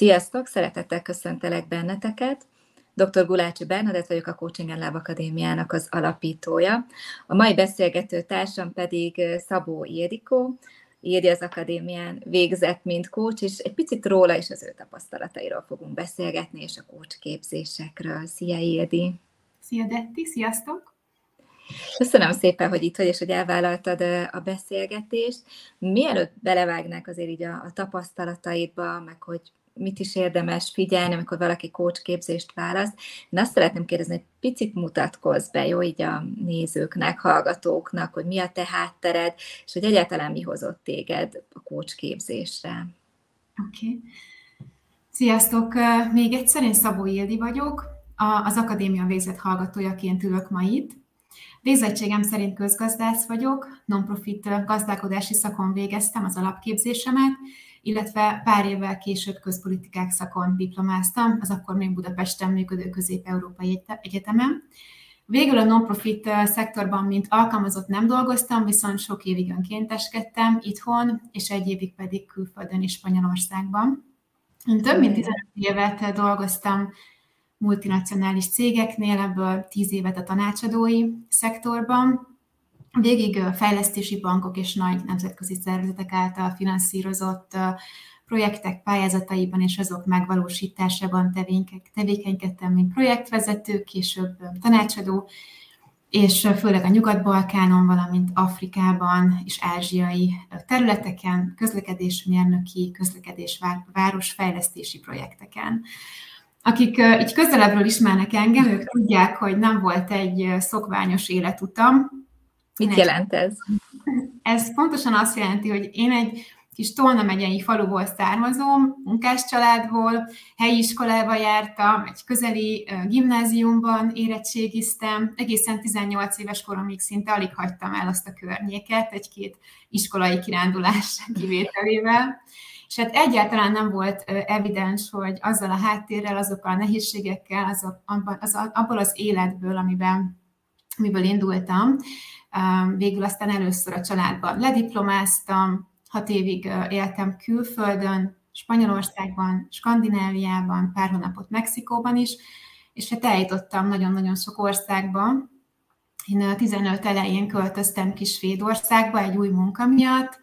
Sziasztok! Szeretettel köszöntelek benneteket. Dr. Gulácsi Bernadett vagyok, a Coaching Lab Akadémiának az alapítója. A mai beszélgető társam pedig Szabó Ildikó, Írdi az akadémián végzett, mint coach, és egy picit róla és az ő tapasztalatairól fogunk beszélgetni, és a coach képzésekről. Szia, Írdi! Szia, Detti! Sziasztok! Köszönöm szépen, hogy itt vagy, és hogy elvállaltad a beszélgetést. Mielőtt belevágnák azért így a, a tapasztalataidba, meg hogy mit is érdemes figyelni, amikor valaki coach képzést választ. Én azt szeretném kérdezni, hogy picit mutatkozz be, jó, így a nézőknek, hallgatóknak, hogy mi a te háttered, és hogy egyáltalán mi hozott téged a coach képzésre. Oké. Okay. Sziasztok! Még egyszer, én Szabó Ildi vagyok, az akadémia végzett hallgatójaként ülök ma itt. Végzettségem szerint közgazdász vagyok, non-profit gazdálkodási szakon végeztem az alapképzésemet, illetve pár évvel később közpolitikák szakon diplomáztam, az akkor még Budapesten működő Közép-Európai Egyetemen. Végül a non-profit szektorban, mint alkalmazott nem dolgoztam, viszont sok évig önkénteskedtem itthon, és egy évig pedig külföldön is Spanyolországban. Több mint 15 évet dolgoztam multinacionális cégeknél, ebből 10 évet a tanácsadói szektorban, végig fejlesztési bankok és nagy nemzetközi szervezetek által finanszírozott projektek pályázataiban és azok megvalósításában tevékenykedtem, mint projektvezető, később tanácsadó, és főleg a Nyugat-Balkánon, valamint Afrikában és ázsiai területeken, közlekedésmérnöki, közlekedés városfejlesztési projekteken. Akik így közelebbről ismernek engem, ők tudják, hogy nem volt egy szokványos életutam, Mit jelent ez? Ez pontosan azt jelenti, hogy én egy kis Tolna megyei faluból származom, munkás családból, helyi iskolába jártam, egy közeli gimnáziumban érettségiztem, egészen 18 éves koromig szinte alig hagytam el azt a környéket, egy-két iskolai kirándulás kivételével. És hát egyáltalán nem volt evidens, hogy azzal a háttérrel, azokkal a nehézségekkel, azok, abban, az, abból az életből, amiben, amiből indultam, Végül aztán először a családban lediplomáztam, hat évig éltem külföldön, Spanyolországban, Skandináviában, pár hónapot Mexikóban is, és hát eljutottam nagyon-nagyon sok országban. Én a 15 elején költöztem ki Svédországba egy új munka miatt,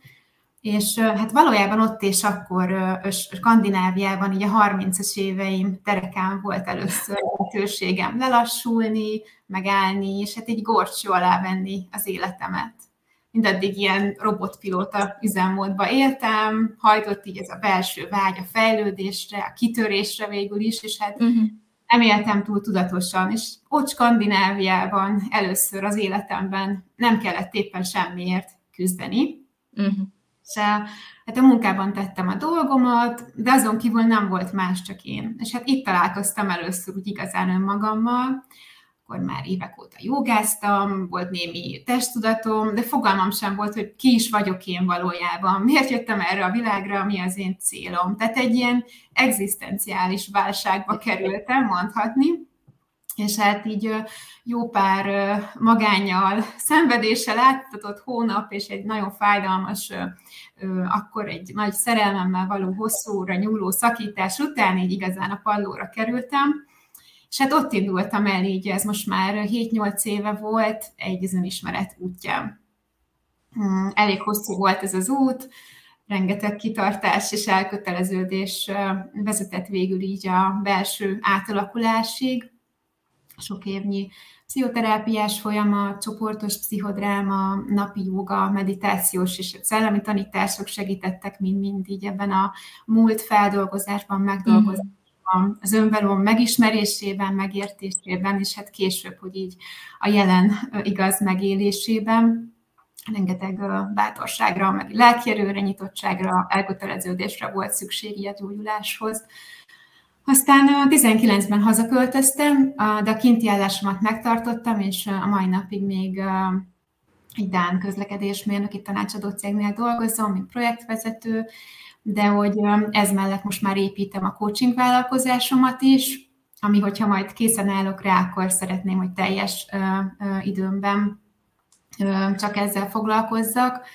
és hát valójában ott és akkor Skandináviában, így a 30-as éveim terekán volt először lehetőségem lelassulni, megállni, és hát egy gorcsó alá venni az életemet. Mindaddig ilyen robotpilóta üzemmódba éltem, hajtott így ez a belső vágy a fejlődésre, a kitörésre végül is, és hát uh-huh. nem éltem túl tudatosan, és ott Skandináviában először az életemben nem kellett éppen semmiért küzdeni. Uh-huh és hát a munkában tettem a dolgomat, de azon kívül nem volt más, csak én. És hát itt találkoztam először úgy igazán önmagammal, akkor már évek óta jogáztam, volt némi testtudatom, de fogalmam sem volt, hogy ki is vagyok én valójában, miért jöttem erre a világra, mi az én célom. Tehát egy ilyen egzisztenciális válságba kerültem, mondhatni, és hát így jó pár magányjal, szenvedéssel átadott hónap, és egy nagyon fájdalmas, akkor egy nagy szerelmemmel való hosszúra nyúló szakítás után így igazán a pallóra kerültem, és hát ott indultam el, így ez most már 7-8 éve volt egy önismeret útja. Hmm, elég hosszú volt ez az út, rengeteg kitartás és elköteleződés vezetett végül így a belső átalakulásig, sok évnyi pszichoterápiás folyamat, csoportos pszichodráma, napi joga, meditációs és szellemi tanítások segítettek mind-mind így ebben a múlt feldolgozásban, megdolgozásban, mm. az önvalóm megismerésében, megértésében, és hát később, hogy így a jelen igaz megélésében rengeteg bátorságra, meg lelkierőre, nyitottságra, elköteleződésre volt szükség a gyógyuláshoz. Aztán 19-ben hazaköltöztem, de a kinti állásomat megtartottam, és a mai napig még egy Dán közlekedésmérnöki tanácsadó cégnél dolgozom, mint projektvezető, de hogy ez mellett most már építem a coaching vállalkozásomat is, ami, hogyha majd készen állok rá, akkor szeretném, hogy teljes időmben csak ezzel foglalkozzak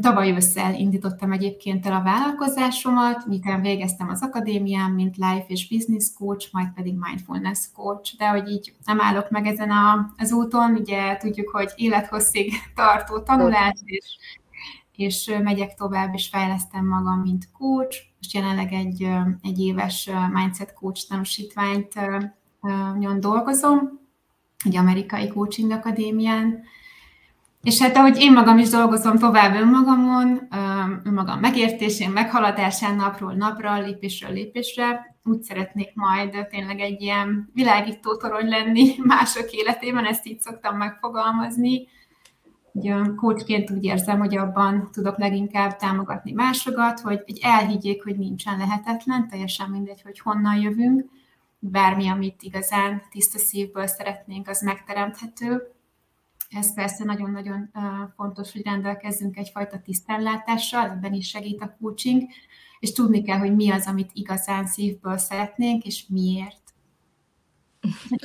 tavaly ősszel indítottam egyébként el a vállalkozásomat, miután végeztem az akadémián, mint life és business coach, majd pedig mindfulness coach, de hogy így nem állok meg ezen a, az úton, ugye tudjuk, hogy élethosszig tartó tanulás, és, és megyek tovább, és fejlesztem magam, mint coach. Most jelenleg egy, egy éves mindset coach tanúsítványt nyon dolgozom, egy amerikai coaching akadémián, és hát ahogy én magam is dolgozom tovább önmagamon, önmagam megértésén, meghaladásán napról napra, lépésről lépésre, úgy szeretnék majd tényleg egy ilyen világító torony lenni mások életében, ezt így szoktam megfogalmazni. Ugye coachként úgy érzem, hogy abban tudok leginkább támogatni másokat, hogy, hogy elhiggyék, hogy nincsen lehetetlen, teljesen mindegy, hogy honnan jövünk, bármi, amit igazán tiszta szívből szeretnénk, az megteremthető, ez persze nagyon-nagyon fontos, hogy rendelkezzünk egyfajta tisztánlátással, ebben is segít a coaching, és tudni kell, hogy mi az, amit igazán szívből szeretnénk, és miért.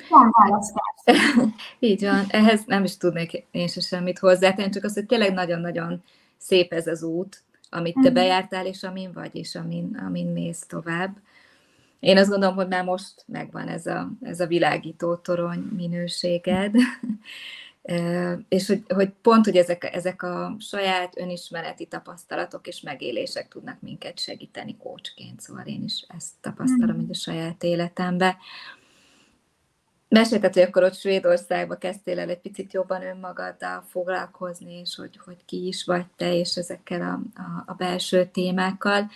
Van választás. Így van, ehhez nem is tudnék én se semmit hozzátenni, csak az, hogy tényleg nagyon-nagyon szép ez az út, amit te mhm. bejártál, és amin vagy, és amin, amin mész tovább. Én azt gondolom, hogy már most megvan ez a, ez a világító torony minőséged, és hogy, hogy pont, hogy ezek, ezek a saját önismereti tapasztalatok és megélések tudnak minket segíteni kócsként, szóval én is ezt tapasztalom mm. a saját életemben. Mesélted, hogy akkor ott Svédországba kezdtél el egy picit jobban önmagaddal foglalkozni, és hogy, hogy ki is vagy te, és ezekkel a, a, a belső témákkal.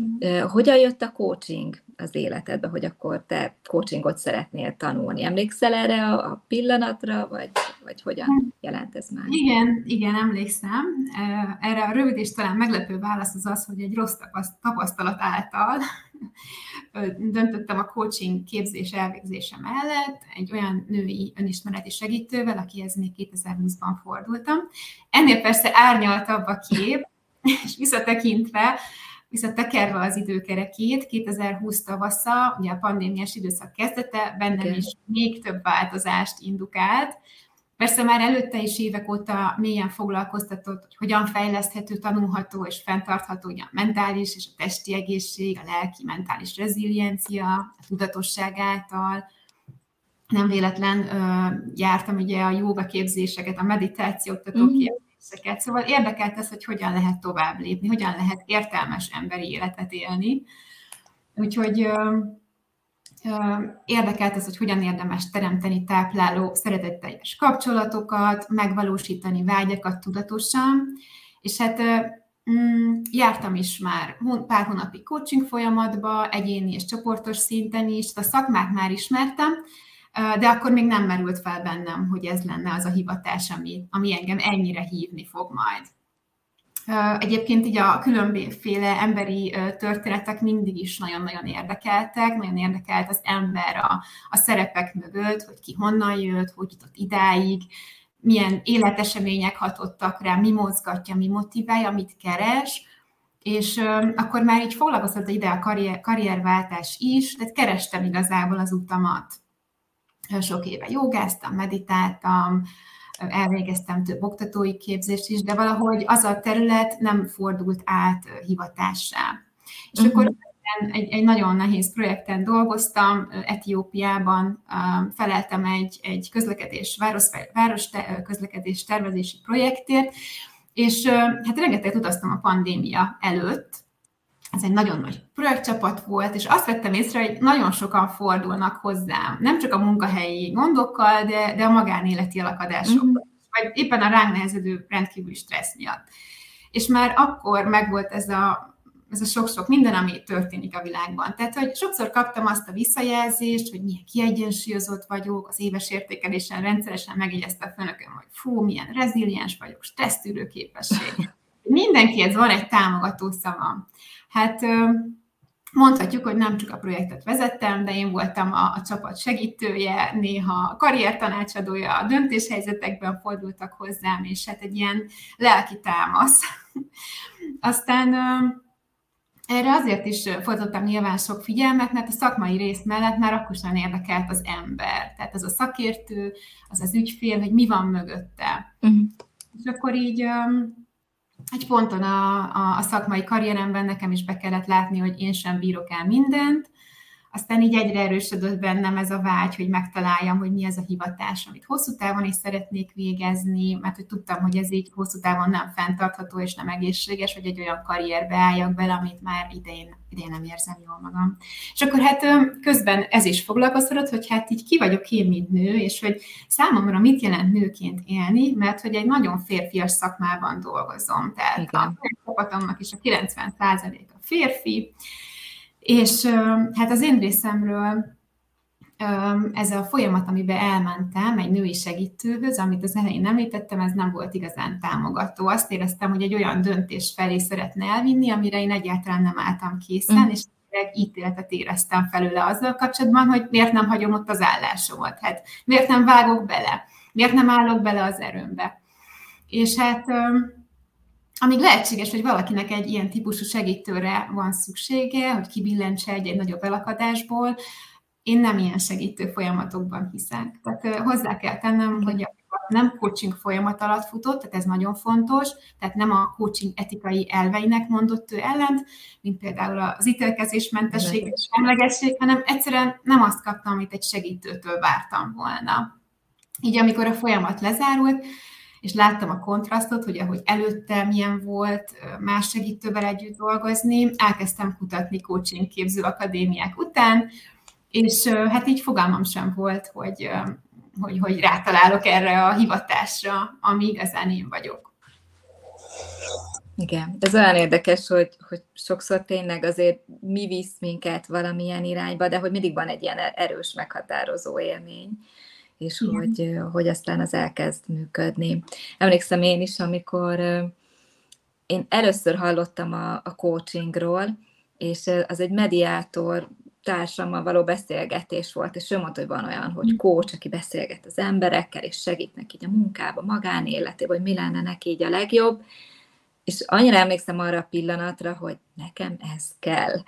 Mm. Hogyan jött a coaching az életedbe, hogy akkor te coachingot szeretnél tanulni? Emlékszel erre a, a pillanatra, vagy, vagy hogyan jelent ez már? Igen, igen, emlékszem. Erre a rövid és talán meglepő válasz az az, hogy egy rossz tapasztalat által döntöttem a coaching képzés elvégzése mellett egy olyan női önismereti segítővel, akihez még 2020-ban fordultam. Ennél persze árnyaltabb a kép, és visszatekintve, visszatekerve az időkerekét, 2020 tavasza, ugye a pandémiás időszak kezdete, bennem is még több változást indukált, Persze már előtte is évek óta mélyen foglalkoztatott, hogy hogyan fejleszthető, tanulható és fenntartható ugye a mentális és a testi egészség, a lelki-mentális reziliencia, a tudatosság által. Nem véletlen ö, jártam ugye a jóga képzéseket, a meditáció oktató mm. képzéseket, szóval érdekelt ez, hogy hogyan lehet tovább lépni, hogyan lehet értelmes emberi életet élni. Úgyhogy ö, Érdekelt az, hogy hogyan érdemes teremteni tápláló, szeretetteljes kapcsolatokat, megvalósítani vágyakat tudatosan, és hát mm, jártam is már pár hónapi coaching folyamatba, egyéni és csoportos szinten is, a szakmát már ismertem, de akkor még nem merült fel bennem, hogy ez lenne az a hivatás, ami, ami engem ennyire hívni fog majd. Egyébként így a különbözőféle emberi történetek mindig is nagyon-nagyon érdekeltek, nagyon érdekelt az ember a, a szerepek mögött, hogy ki honnan jött, hogy jutott idáig, milyen életesemények hatottak rá, mi mozgatja, mi motiválja, mit keres, és akkor már így foglalkozott ide a karrier, karrierváltás is, tehát kerestem igazából az utamat. Sok éve jogáztam, meditáltam, elvégeztem több oktatói képzést is, de valahogy az a terület nem fordult át hivatássá. És uh-huh. akkor egy, egy nagyon nehéz projekten dolgoztam, Etiópiában feleltem egy, egy közlekedés, város, város te, közlekedés tervezési projektért, és hát rengeteg utaztam a pandémia előtt, ez egy nagyon nagy projektcsapat volt, és azt vettem észre, hogy nagyon sokan fordulnak hozzám, nem csak a munkahelyi gondokkal, de, de a magánéleti alakadásokkal, mm-hmm. vagy éppen a ránk nehezedő rendkívüli stressz miatt. És már akkor megvolt ez a, ez a sok-sok minden, ami történik a világban. Tehát, hogy sokszor kaptam azt a visszajelzést, hogy milyen kiegyensúlyozott vagyok, az éves értékelésen rendszeresen megjegyezte a főnököm, hogy fú, milyen reziliens vagyok, stressztűrő képesség. Mindenkihez van egy támogató szava. Hát mondhatjuk, hogy nem csak a projektet vezettem, de én voltam a, a csapat segítője, néha karriertanácsadója, a döntéshelyzetekben fordultak hozzám, és hát egy ilyen lelki támasz. Aztán erre azért is fordítottam nyilván sok figyelmet, mert a szakmai rész mellett már akkor sem érdekelt az ember. Tehát az a szakértő, az az ügyfél, hogy mi van mögötte. Uh-huh. És akkor így egy ponton a, a, a szakmai karrieremben nekem is be kellett látni, hogy én sem bírok el mindent, aztán így egyre erősödött bennem ez a vágy, hogy megtaláljam, hogy mi ez a hivatás, amit hosszú távon is szeretnék végezni, mert hogy tudtam, hogy ez így hosszú távon nem fenntartható és nem egészséges, hogy egy olyan karrierbe álljak bele, amit már idején, idején nem érzem jól magam. És akkor hát közben ez is foglalkoztatott, hogy hát így ki vagyok én, mint nő, és hogy számomra mit jelent nőként élni, mert hogy egy nagyon férfias szakmában dolgozom. Tehát Igen. a csapatomnak is a 90% a férfi, és hát az én részemről ez a folyamat, amiben elmentem egy női segítőhöz, amit az elején említettem, ez nem volt igazán támogató. Azt éreztem, hogy egy olyan döntés felé szeretne elvinni, amire én egyáltalán nem álltam készen, mm. és ítéletet éreztem felőle azzal kapcsolatban, hogy miért nem hagyom ott az állásomat, hát miért nem vágok bele, miért nem állok bele az erőmbe. És hát amíg lehetséges, hogy valakinek egy ilyen típusú segítőre van szüksége, hogy kibillentse egy, egy nagyobb elakadásból, én nem ilyen segítő folyamatokban hiszek. Tehát hozzá kell tennem, hogy nem coaching folyamat alatt futott, tehát ez nagyon fontos, tehát nem a coaching etikai elveinek mondott ő ellent, mint például az ítélkezésmentesség és emlegesség, hanem egyszerűen nem azt kaptam, amit egy segítőtől vártam volna. Így amikor a folyamat lezárult, és láttam a kontrasztot, hogy ahogy előtte milyen volt más segítővel együtt dolgozni, elkezdtem kutatni coaching képző akadémiák után, és hát így fogalmam sem volt, hogy, hogy, hogy rátalálok erre a hivatásra, ami igazán én vagyok. Igen, ez olyan érdekes, hogy, hogy sokszor tényleg azért mi visz minket valamilyen irányba, de hogy mindig van egy ilyen erős meghatározó élmény és hogy, hogy aztán az elkezd működni. Emlékszem én is, amikor én először hallottam a, a coachingról, és az egy mediátor társammal való beszélgetés volt, és ő mondta, hogy van olyan, hogy coach, aki beszélget az emberekkel, és segít neki a munkába, magánéletében, hogy mi lenne neki így a legjobb, és annyira emlékszem arra a pillanatra, hogy nekem ez kell.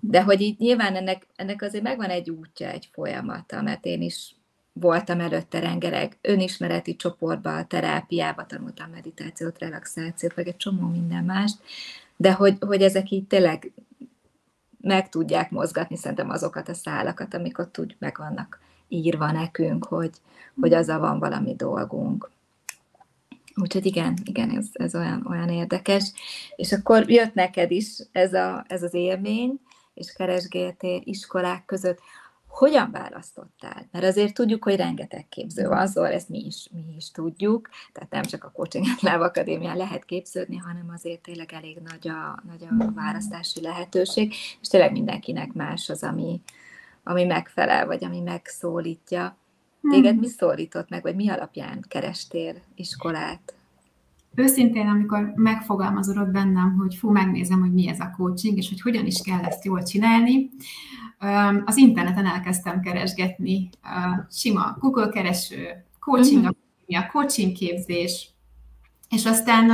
De hogy így nyilván ennek, ennek azért megvan egy útja, egy folyamata, mert én is voltam előtte rengeteg önismereti csoportba, terápiába tanultam meditációt, relaxációt, meg egy csomó minden mást, de hogy, hogy ezek így tényleg meg tudják mozgatni szerintem azokat a szálakat, amik ott úgy meg vannak írva nekünk, hogy, hogy azzal van valami dolgunk. Úgyhogy igen, igen, ez, ez olyan, olyan érdekes. És akkor jött neked is ez, a, ez az élmény, és keresgéltél iskolák között hogyan választottál? Mert azért tudjuk, hogy rengeteg képző van, szóval ezt mi is, mi is tudjuk, tehát nem csak a Coaching Love Akadémián lehet képződni, hanem azért tényleg elég nagy a, nagy a választási lehetőség, és tényleg mindenkinek más az, ami, ami megfelel, vagy ami megszólítja. Téged mi szólított meg, vagy mi alapján kerestél iskolát? Őszintén, amikor megfogalmazódott bennem, hogy fú, megnézem, hogy mi ez a coaching, és hogy hogyan is kell ezt jól csinálni, az interneten elkezdtem keresgetni, sima Google kereső, coaching, uh-huh. coaching képzés, és aztán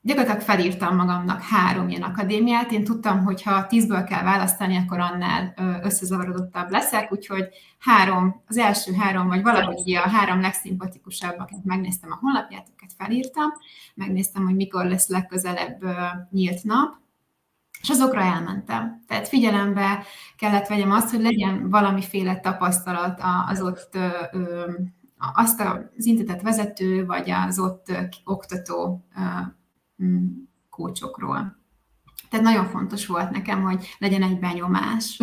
gyakorlatilag felírtam magamnak három ilyen akadémiát. Én tudtam, hogy ha tízből kell választani, akkor annál összezavarodottabb leszek, úgyhogy három, az első három, vagy valahogy a három legszimpatikusabbakat megnéztem a honlapját, őket felírtam, megnéztem, hogy mikor lesz legközelebb nyílt nap, és azokra elmentem. Tehát figyelembe kellett vegyem azt, hogy legyen valamiféle tapasztalat az ott azt az intézet vezető, vagy az ott oktató kócsokról. Tehát nagyon fontos volt nekem, hogy legyen egy benyomás.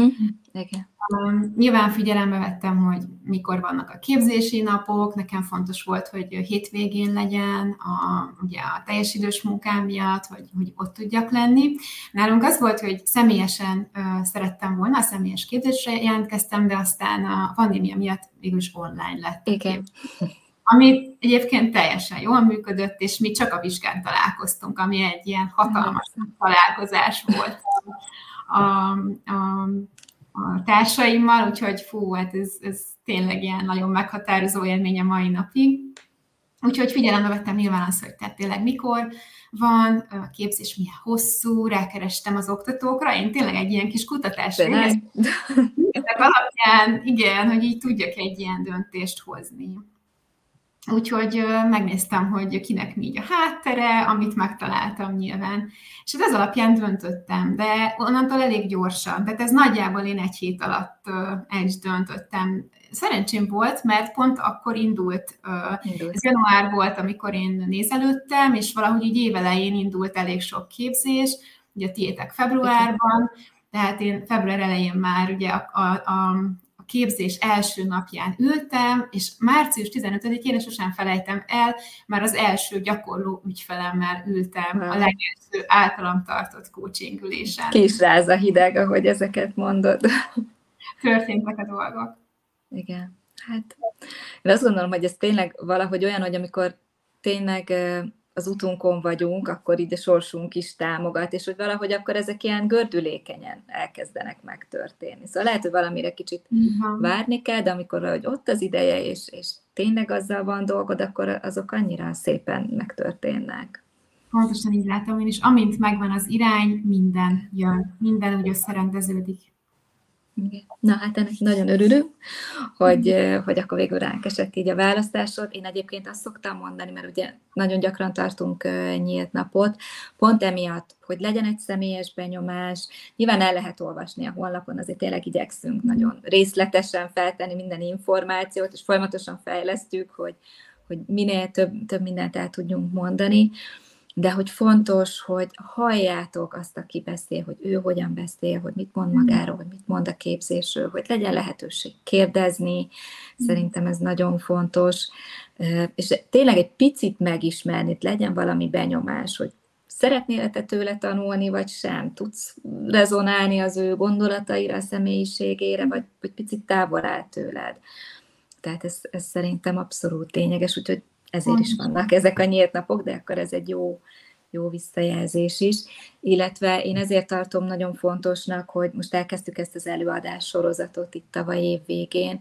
Igen. Um, nyilván figyelembe vettem, hogy mikor vannak a képzési napok, nekem fontos volt, hogy hétvégén legyen, a, ugye a teljes idős munkám miatt, hogy, hogy ott tudjak lenni. Nálunk az volt, hogy személyesen uh, szerettem volna, a személyes képzésre jelentkeztem, de aztán a pandémia miatt végül online lett. Igen ami egyébként teljesen jól működött, és mi csak a vizsgán találkoztunk, ami egy ilyen hatalmas találkozás volt a, a, a társaimmal, úgyhogy fú, hát ez, ez tényleg ilyen nagyon meghatározó élmény a mai napig. Úgyhogy figyelembe vettem nyilván azt, hogy tehát tényleg mikor van, a képzés milyen hosszú, rákerestem az oktatókra, én tényleg egy ilyen kis kutatást végeztem. alapján, igen, hogy így tudjak egy ilyen döntést hozni. Úgyhogy megnéztem, hogy kinek mi a háttere, amit megtaláltam nyilván. És hát ez alapján döntöttem, de onnantól elég gyorsan. Tehát ez nagyjából én egy hét alatt el is döntöttem. Szerencsém volt, mert pont akkor indult, indult. ez január volt, amikor én nézelődtem, és valahogy így évelején indult elég sok képzés, ugye a tiétek februárban, tehát én február elején már ugye a, a, a képzés első napján ültem, és március 15-én, és sosem felejtem el, már az első gyakorló ügyfelemmel ültem a legelső általam tartott coaching ülésen. Kis ráz a hideg, ahogy ezeket mondod. Történtek a dolgok. Igen. Hát én azt gondolom, hogy ez tényleg valahogy olyan, hogy amikor tényleg az utunkon vagyunk, akkor így a sorsunk is támogat, és hogy valahogy akkor ezek ilyen gördülékenyen elkezdenek megtörténni. Szóval lehet, hogy valamire kicsit uh-huh. várni kell, de amikor valahogy ott az ideje, és, és tényleg azzal van dolgod, akkor azok annyira szépen megtörténnek. Pontosan így látom én is. Amint megvan az irány, minden jön, minden úgy összerendeződik. Na hát ennek nagyon örülünk, hogy, hogy akkor végül ránk esett így a választásod. Én egyébként azt szoktam mondani, mert ugye nagyon gyakran tartunk nyílt napot, pont emiatt, hogy legyen egy személyes benyomás, nyilván el lehet olvasni a honlapon, azért tényleg igyekszünk nagyon részletesen feltenni minden információt, és folyamatosan fejlesztjük, hogy, hogy minél több, több mindent el tudjunk mondani de hogy fontos, hogy halljátok azt, aki beszél, hogy ő hogyan beszél, hogy mit mond magáról, hogy mit mond a képzésről, hogy legyen lehetőség kérdezni, szerintem ez nagyon fontos, és tényleg egy picit megismerni, legyen valami benyomás, hogy szeretnél te tőle tanulni, vagy sem, tudsz rezonálni az ő gondolataira, a személyiségére, vagy, vagy picit távol áll tőled. Tehát ez, ez szerintem abszolút lényeges, úgyhogy ezért is vannak ezek a nyílt napok, de akkor ez egy jó, jó visszajelzés is. Illetve én ezért tartom nagyon fontosnak, hogy most elkezdtük ezt az előadás sorozatot itt tavaly év végén,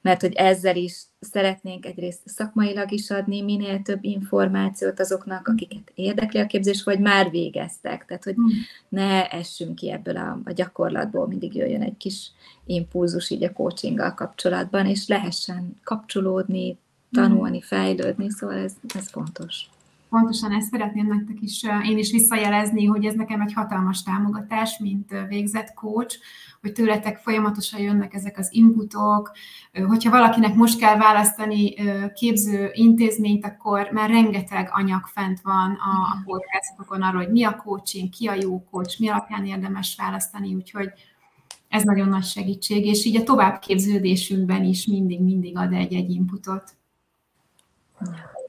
mert hogy ezzel is szeretnénk egyrészt szakmailag is adni minél több információt azoknak, akiket érdekli a képzés, vagy már végeztek. Tehát, hogy hmm. ne essünk ki ebből a, a gyakorlatból, mindig jöjjön egy kis impulzus így a coachinggal kapcsolatban, és lehessen kapcsolódni, tanulni, fejlődni, szóval ez, ez fontos. Pontosan ezt szeretném nektek is én is visszajelezni, hogy ez nekem egy hatalmas támogatás, mint végzett coach, hogy tőletek folyamatosan jönnek ezek az inputok, hogyha valakinek most kell választani képző intézményt, akkor már rengeteg anyag fent van a podcastokon arról, hogy mi a coaching, ki a jó coach, mi alapján érdemes választani, úgyhogy ez nagyon nagy segítség, és így a továbbképződésünkben is mindig-mindig ad egy-egy inputot.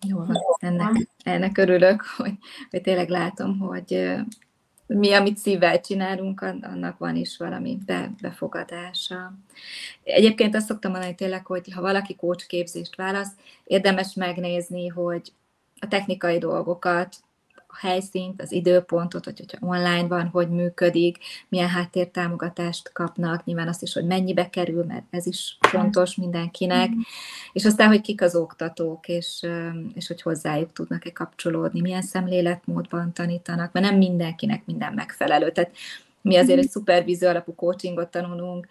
Jó van, ennek, ennek örülök, hogy, hogy tényleg látom, hogy mi, amit szívvel csinálunk, annak van is valami be, befogadása. Egyébként azt szoktam mondani tényleg, hogy ha valaki coach képzést választ, érdemes megnézni, hogy a technikai dolgokat, a helyszínt, az időpontot, hogy hogyha online van, hogy működik, milyen háttértámogatást kapnak, nyilván azt is, hogy mennyibe kerül, mert ez is fontos mindenkinek, mm. és aztán, hogy kik az oktatók, és, és hogy hozzájuk tudnak-e kapcsolódni, milyen szemléletmódban tanítanak, mert nem mindenkinek minden megfelelő. Tehát mi azért egy szupervíző alapú coachingot tanulunk,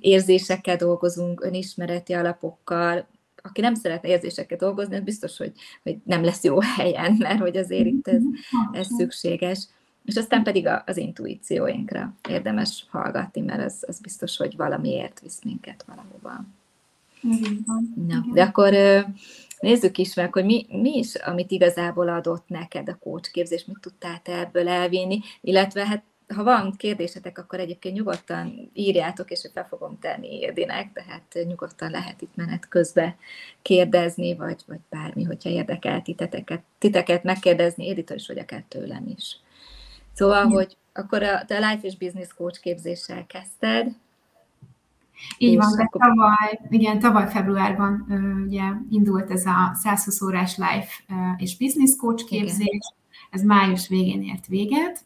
érzésekkel dolgozunk, önismereti alapokkal, aki nem szeretne érzéseket dolgozni, az biztos, hogy, hogy nem lesz jó helyen, mert hogy azért itt ez, ez szükséges. És aztán pedig az intuícióinkra érdemes hallgatni, mert az, az biztos, hogy valamiért visz minket valahova. Na, de akkor nézzük is meg, hogy mi, mi is, amit igazából adott neked a coach képzés, mit tudtál te ebből elvinni, illetve hát ha van kérdésetek, akkor egyébként nyugodtan írjátok, és fel fogom tenni Érdinek, tehát nyugodtan lehet itt menet közben kérdezni, vagy, vagy bármi, hogyha érdekel titeket, titeket megkérdezni, Éditől is, vagy akár tőlem is. Szóval, mm. hogy akkor a, te a Life és Business Coach képzéssel kezdted. Így van, de akkor... tavaly, igen, tavaly februárban ugye indult ez a 120 órás Life és Business Coach képzés, igen. ez május végén ért véget,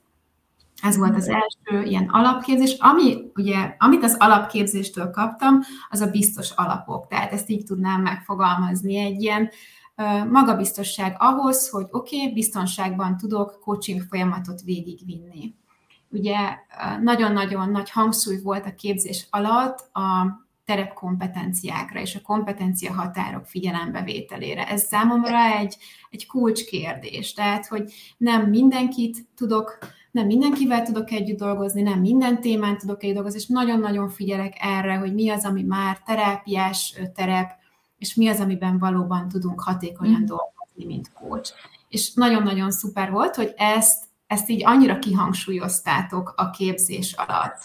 ez volt az első ilyen alapképzés. Ami, ugye, amit az alapképzéstől kaptam, az a biztos alapok. Tehát ezt így tudnám megfogalmazni. Egy ilyen magabiztosság ahhoz, hogy oké, okay, biztonságban tudok coaching folyamatot végigvinni. Ugye nagyon-nagyon nagy hangsúly volt a képzés alatt a terepkompetenciákra és a kompetencia határok figyelembevételére. Ez számomra egy, egy kulcskérdés. Tehát, hogy nem mindenkit tudok nem mindenkivel tudok együtt dolgozni, nem minden témán tudok együtt dolgozni, és nagyon-nagyon figyelek erre, hogy mi az, ami már terápiás terep, és mi az, amiben valóban tudunk hatékonyan mm. dolgozni, mint coach. És nagyon-nagyon szuper volt, hogy ezt, ezt így annyira kihangsúlyoztátok a képzés alatt.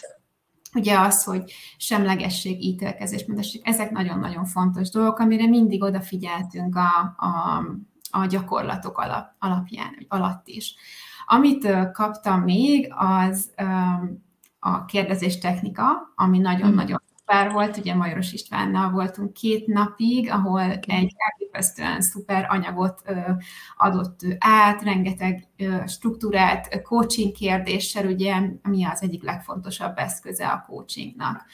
Ugye az, hogy semlegesség, ítélkezés, mentesség, ezek nagyon-nagyon fontos dolgok, amire mindig odafigyeltünk a, a, a gyakorlatok alap, alapján, vagy alatt is. Amit kaptam még, az a kérdezés technika, ami nagyon-nagyon szuper volt, ugye Majoros Istvánnal voltunk két napig, ahol egy elképesztően szuper anyagot adott át, rengeteg struktúrát, coaching kérdéssel, ugye, ami az egyik legfontosabb eszköze a coachingnak.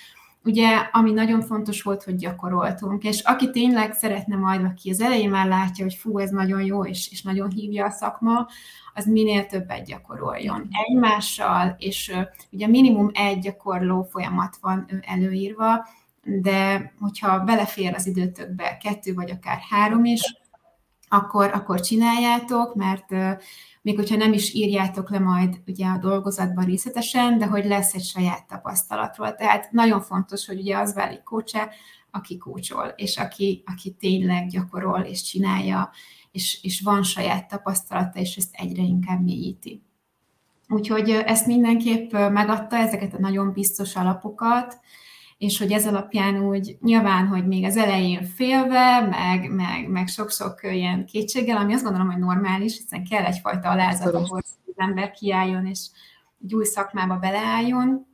Ugye, ami nagyon fontos volt, hogy gyakoroltunk, és aki tényleg szeretne majd, aki az elején már látja, hogy fú, ez nagyon jó, és, és nagyon hívja a szakma, az minél többet gyakoroljon egymással, és ugye minimum egy gyakorló folyamat van előírva, de hogyha belefér az időtökbe kettő vagy akár három is, akkor, akkor csináljátok, mert még hogyha nem is írjátok le majd ugye a dolgozatban részletesen, de hogy lesz egy saját tapasztalatról. Tehát nagyon fontos, hogy ugye az válik kócsa, aki kócsol, és aki, aki tényleg gyakorol és csinálja, és, és van saját tapasztalata, és ezt egyre inkább mélyíti. Úgyhogy ezt mindenképp megadta, ezeket a nagyon biztos alapokat, és hogy ez alapján úgy nyilván, hogy még az elején félve, meg, meg, meg sok-sok ilyen kétséggel, ami azt gondolom, hogy normális, hiszen kell egyfajta alázat, ahol az ember kiálljon, és egy új szakmába beleálljon,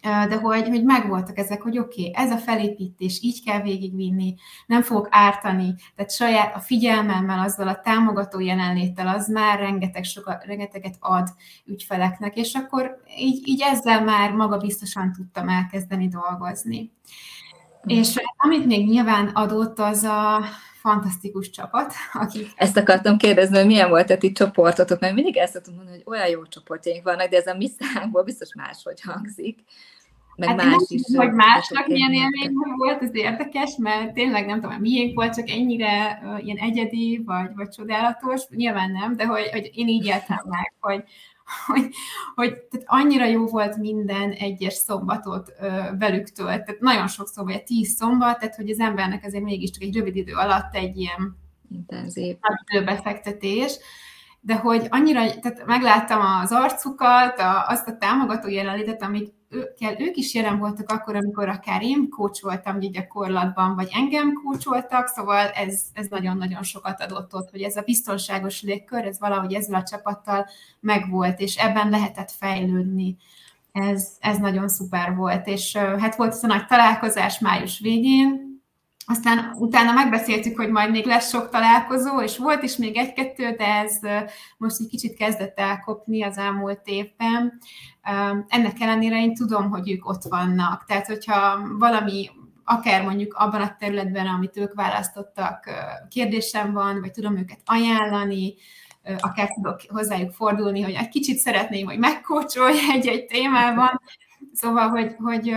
de hogy, hogy megvoltak ezek, hogy oké, okay, ez a felépítés, így kell végigvinni, nem fogok ártani, tehát saját a figyelmemmel, azzal a támogató jelenléttel, az már rengeteg soka, rengeteget ad ügyfeleknek, és akkor így, így ezzel már maga biztosan tudtam elkezdeni dolgozni. Mm. És amit még nyilván adott, az a fantasztikus csapat. Akik... Ezt akartam kérdezni, hogy milyen volt a ti csoportotok, mert mindig ezt tudom mondani, hogy olyan jó csoportjaink vannak, de ez a mi számunkból biztos máshogy hangzik. Meg hát más is. Hogy másnak milyen élmény volt, ez érdekes, mert tényleg nem tudom, miénk volt, csak ennyire uh, ilyen egyedi, vagy, vagy csodálatos, nyilván nem, de hogy, hogy én így éltem meg, hogy, hogy, hogy tehát annyira jó volt minden egyes szombatot ö, velük tölt. Tehát nagyon sok szombat, vagy tíz szombat, tehát hogy az embernek azért mégiscsak egy rövid idő alatt egy ilyen intenzív befektetés, de hogy annyira, tehát megláttam az arcukat, a, azt a támogató jelenlétet, amit ő, kell, ők is jelen voltak akkor, amikor akár én voltam egy gyakorlatban, vagy engem voltak, szóval ez, ez nagyon-nagyon sokat adott ott, hogy ez a biztonságos légkör, ez valahogy ezzel a csapattal megvolt, és ebben lehetett fejlődni. Ez, ez nagyon szuper volt, és hát volt ez a nagy találkozás május végén, aztán utána megbeszéltük, hogy majd még lesz sok találkozó, és volt is még egy-kettő, de ez most egy kicsit kezdett elkopni az elmúlt évben. Ennek ellenére én tudom, hogy ők ott vannak. Tehát, hogyha valami akár mondjuk abban a területben, amit ők választottak, kérdésem van, vagy tudom őket ajánlani, akár tudok hozzájuk fordulni, hogy egy kicsit szeretném, hogy megkócsolj egy-egy témában, Szóval, hogy, hogy,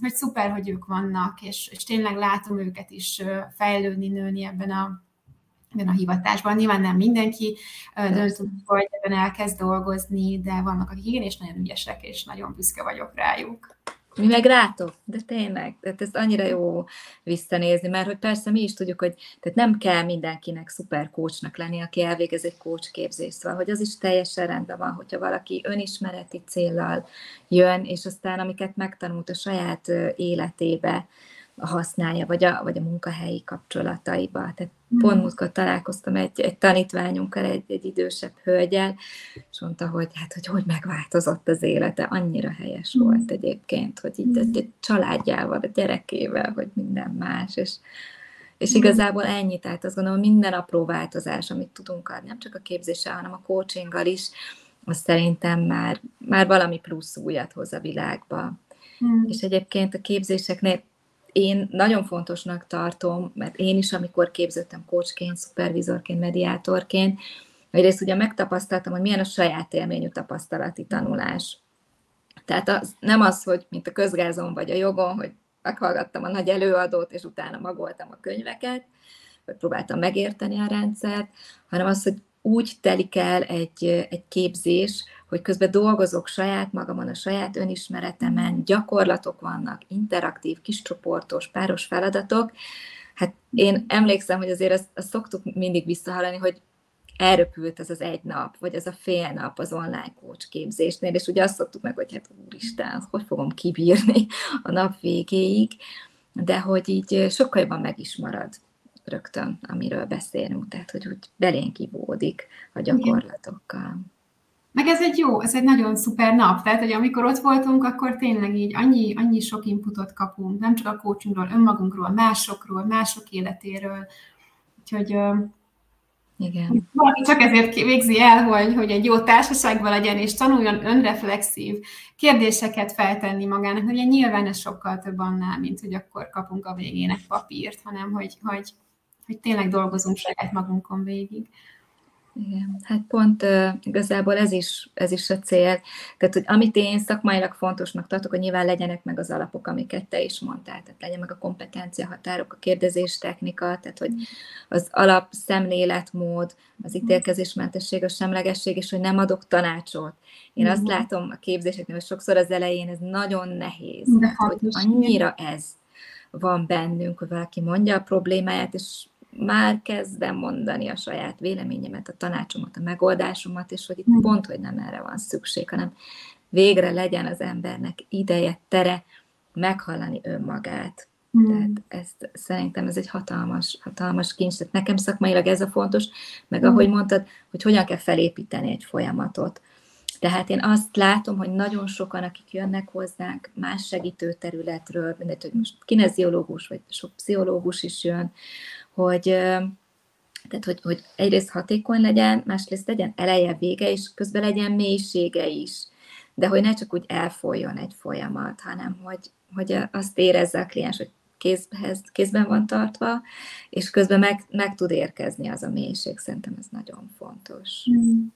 hogy szuper, hogy ők vannak, és, és tényleg látom őket is fejlődni, nőni ebben a, ebben a hivatásban. Nyilván nem mindenki dönt, hogy ebben elkezd dolgozni, de vannak, akik igen, és nagyon ügyesek, és nagyon büszke vagyok rájuk. Mi meg rátok, de tényleg, tehát ez annyira jó visszanézni, mert hogy persze mi is tudjuk, hogy tehát nem kell mindenkinek szuper kócsnak lenni, aki elvégez egy kócs képzést, szóval, hogy az is teljesen rendben van, hogyha valaki önismereti céllal jön, és aztán amiket megtanult a saját életébe, használja, vagy a, vagy a munkahelyi kapcsolataiba. Tehát mm. pont múltkor találkoztam egy, egy tanítványunkkal, egy, egy idősebb hölgyel, és mondta, hogy hát, hogy hogy megváltozott az élete, annyira helyes mm. volt egyébként, hogy így mm. egy családjával, a gyerekével, hogy minden más, és, és mm. igazából ennyi, tehát azt gondolom, minden apró változás, amit tudunk adni, nem csak a képzéssel, hanem a coachinggal is, az szerintem már, már valami plusz újat hoz a világba. Mm. És egyébként a képzéseknél én nagyon fontosnak tartom, mert én is, amikor képződtem coachként, szupervizorként, mediátorként, egyrészt ugye megtapasztaltam, hogy milyen a saját élményű tapasztalati tanulás. Tehát az, nem az, hogy mint a közgázon vagy a jogon, hogy meghallgattam a nagy előadót, és utána magoltam a könyveket, vagy próbáltam megérteni a rendszert, hanem az, hogy úgy telik el egy, egy képzés, hogy közben dolgozok saját magamon, a saját önismeretemen, gyakorlatok vannak, interaktív, kiscsoportos, páros feladatok. Hát én emlékszem, hogy azért azt, azt szoktuk mindig visszahallani, hogy elröpült ez az egy nap, vagy az a fél nap az online coach képzésnél, és ugye azt szoktuk meg, hogy hát úristen, hogy fogom kibírni a nap végéig, de hogy így sokkal jobban meg is marad rögtön, amiről beszélünk, tehát hogy úgy belénk ivódik a gyakorlatokkal. Meg ez egy jó, ez egy nagyon szuper nap, tehát hogy amikor ott voltunk, akkor tényleg így annyi, annyi sok inputot kapunk, nem csak a coachingról, önmagunkról, másokról, mások életéről, úgyhogy igen. Valaki csak ezért végzi el, hogy, hogy egy jó társaságban legyen, és tanuljon önreflexív kérdéseket feltenni magának. Ugye nyilván ez sokkal több annál, mint hogy akkor kapunk a végén egy papírt, hanem hogy, hogy, hogy tényleg dolgozunk saját magunkon végig. Igen, hát pont uh, igazából ez is, ez is a cél. Tehát, hogy amit én szakmailag fontosnak tartok, hogy nyilván legyenek meg az alapok, amiket te is mondtál, tehát legyen meg a kompetencia határok, a kérdezés technika, tehát, hogy az alap szemléletmód, az ítélkezésmentesség, a semlegesség, és hogy nem adok tanácsot. Én azt látom a képzéseknél, hogy sokszor az elején ez nagyon nehéz, mert hogy annyira ez van bennünk, hogy valaki mondja a problémáját, és már kezdem mondani a saját véleményemet, a tanácsomat, a megoldásomat, és hogy itt hmm. pont, hogy nem erre van szükség, hanem végre legyen az embernek ideje, tere meghallani önmagát. Hmm. Tehát ezt, szerintem ez egy hatalmas, hatalmas kincs. Tehát nekem szakmailag ez a fontos, meg hmm. ahogy mondtad, hogy hogyan kell felépíteni egy folyamatot. Tehát én azt látom, hogy nagyon sokan, akik jönnek hozzánk más segítő területről, mindegy, hogy most kineziológus, vagy sok pszichológus is jön, hogy, tehát, hogy, hogy egyrészt hatékony legyen, másrészt legyen eleje, vége, és közben legyen mélysége is. De hogy ne csak úgy elfolyjon egy folyamat, hanem hogy, hogy azt érezze a kliens, hogy kézhez, kézben van tartva, és közben meg, meg tud érkezni az a mélység. Szerintem ez nagyon fontos. Mm.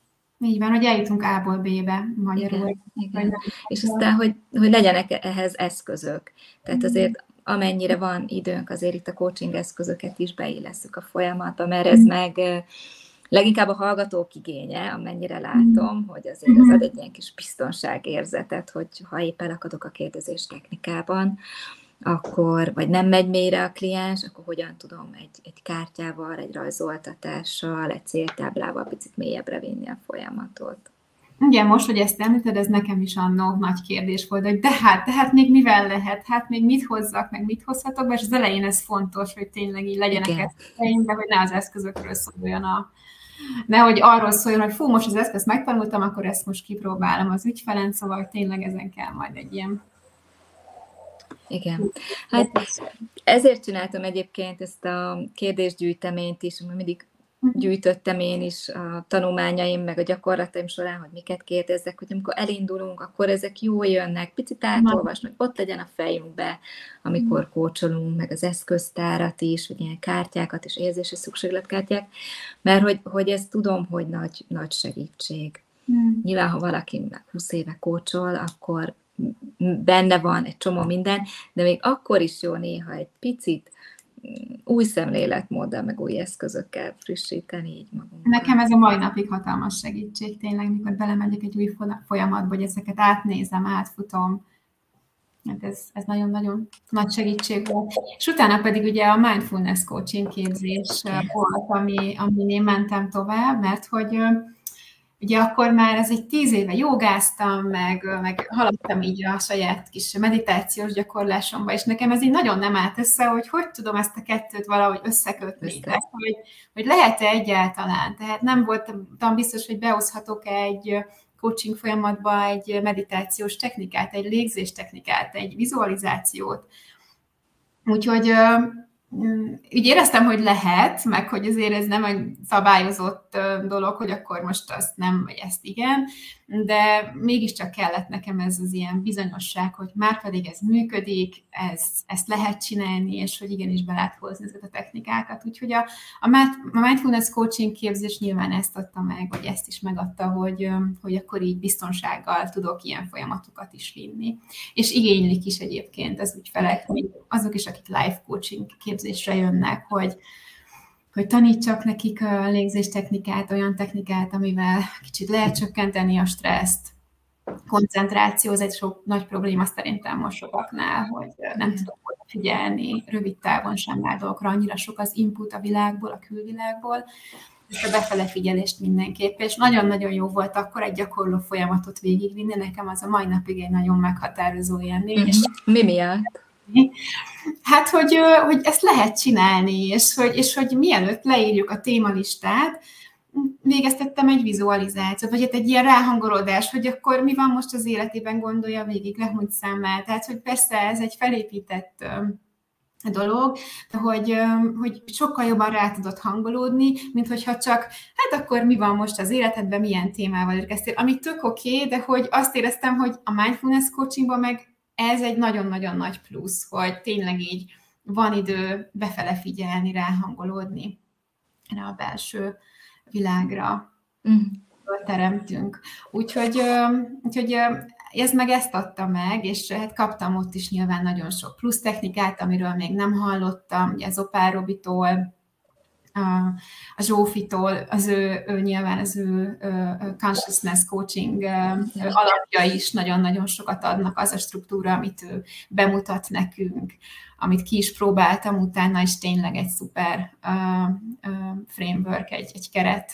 Így van, hogy eljutunk A-ból B-be magyarul. Igen, igen. És aztán, hogy, hogy legyenek ehhez eszközök. Tehát azért amennyire van időnk, azért itt a coaching eszközöket is beillesszük a folyamatba, mert ez meg leginkább a hallgatók igénye, amennyire látom, hogy azért ez ad egy ilyen kis biztonságérzetet, hogy ha épp elakadok a kérdezés technikában, akkor, vagy nem megy mélyre a kliens, akkor hogyan tudom egy, egy kártyával, egy rajzoltatással, egy céltáblával picit mélyebbre vinni a folyamatot. Igen, most, hogy ezt említed, ez nekem is annó nagy kérdés volt, hogy de hát, de hát még mivel lehet, hát még mit hozzak, meg mit hozhatok be, és az elején ez fontos, hogy tényleg így legyenek eszközeim, de hogy ne az eszközökről szóljon a, nehogy arról szóljon, hogy fú, most az eszközt megtanultam, akkor ezt most kipróbálom az ügyfelen, szóval tényleg ezen kell majd egy ilyen igen. Hát ezért csináltam egyébként ezt a kérdésgyűjteményt is, mert mindig gyűjtöttem én is a tanulmányaim, meg a gyakorlataim során, hogy miket kérdezzek, hogy amikor elindulunk, akkor ezek jól jönnek, picit átolvasni, hogy ott legyen a fejünkbe, amikor kócsolunk, meg az eszköztárat is, vagy ilyen kártyákat és érzési szükségletkártyák, mert hogy, hogy ezt tudom, hogy nagy, nagy segítség. Hmm. Nyilván, ha valaki meg 20 éve kócsol, akkor benne van egy csomó minden, de még akkor is jó néha egy picit új szemléletmóddal, meg új eszközökkel frissíteni így magunkat. Nekem ez a mai napig hatalmas segítség tényleg, mikor belemegyek egy új folyamatba, hogy ezeket átnézem, átfutom. Hát ez, ez nagyon-nagyon nagy segítség volt. És utána pedig ugye a mindfulness coaching képzés volt, ami, amin én mentem tovább, mert hogy ugye akkor már ez egy tíz éve jogáztam, meg, meg haladtam így a saját kis meditációs gyakorlásomba, és nekem ez így nagyon nem állt össze, hogy hogy tudom ezt a kettőt valahogy összekötni. Tehát, hogy, hogy lehet-e egyáltalán. Tehát nem voltam biztos, hogy behozhatok egy coaching folyamatba egy meditációs technikát, egy légzés technikát, egy vizualizációt. Úgyhogy úgy éreztem, hogy lehet, meg hogy azért ez nem egy szabályozott dolog, hogy akkor most azt nem, vagy ezt igen, de mégiscsak kellett nekem ez az ilyen bizonyosság, hogy már pedig ez működik, ez, ezt lehet csinálni, és hogy igenis be lehet hozni ezeket a technikákat. Úgyhogy a, a mindfulness coaching képzés nyilván ezt adta meg, vagy ezt is megadta, hogy, hogy akkor így biztonsággal tudok ilyen folyamatokat is vinni. És igénylik is egyébként az ügyfelek, azok is, akik life coaching képzésre jönnek, hogy, hogy tanítsak nekik a légzéstechnikát, olyan technikát, amivel kicsit lehet csökkenteni a stresszt, koncentráció, ez egy sok nagy probléma szerintem most sokaknál, hogy nem tudok figyelni rövid távon sem már dolgokra, annyira sok az input a világból, a külvilágból, ezt a befele figyelést mindenképp, és nagyon-nagyon jó volt akkor egy gyakorló folyamatot végigvinni, nekem az a mai napig egy nagyon meghatározó élmény. Mm-hmm. Mi miatt? Hát, hogy, hogy ezt lehet csinálni, és hogy, és hogy mielőtt leírjuk a témalistát, végeztettem egy vizualizációt, vagy hát egy ilyen ráhangolódás, hogy akkor mi van most az életében, gondolja végig lehúnyt szemmel. Tehát, hogy persze ez egy felépített dolog, de hogy, hogy sokkal jobban rá tudod hangolódni, mint hogyha csak, hát akkor mi van most az életedben, milyen témával érkeztél, ami tök oké, okay, de hogy azt éreztem, hogy a mindfulness coachingban meg ez egy nagyon-nagyon nagy plusz, hogy tényleg így van idő befele figyelni, ráhangolódni rá a belső világra mm. teremtünk. Úgyhogy, úgyhogy ez meg ezt adta meg, és hát kaptam ott is nyilván nagyon sok plusz technikát, amiről még nem hallottam, ugye az Opárobitól, a Zsófitól, az ő, ő nyilván az ő, consciousness coaching alapja is nagyon-nagyon sokat adnak, az a struktúra, amit ő bemutat nekünk, amit ki is próbáltam utána, és tényleg egy szuper framework, egy, egy keret.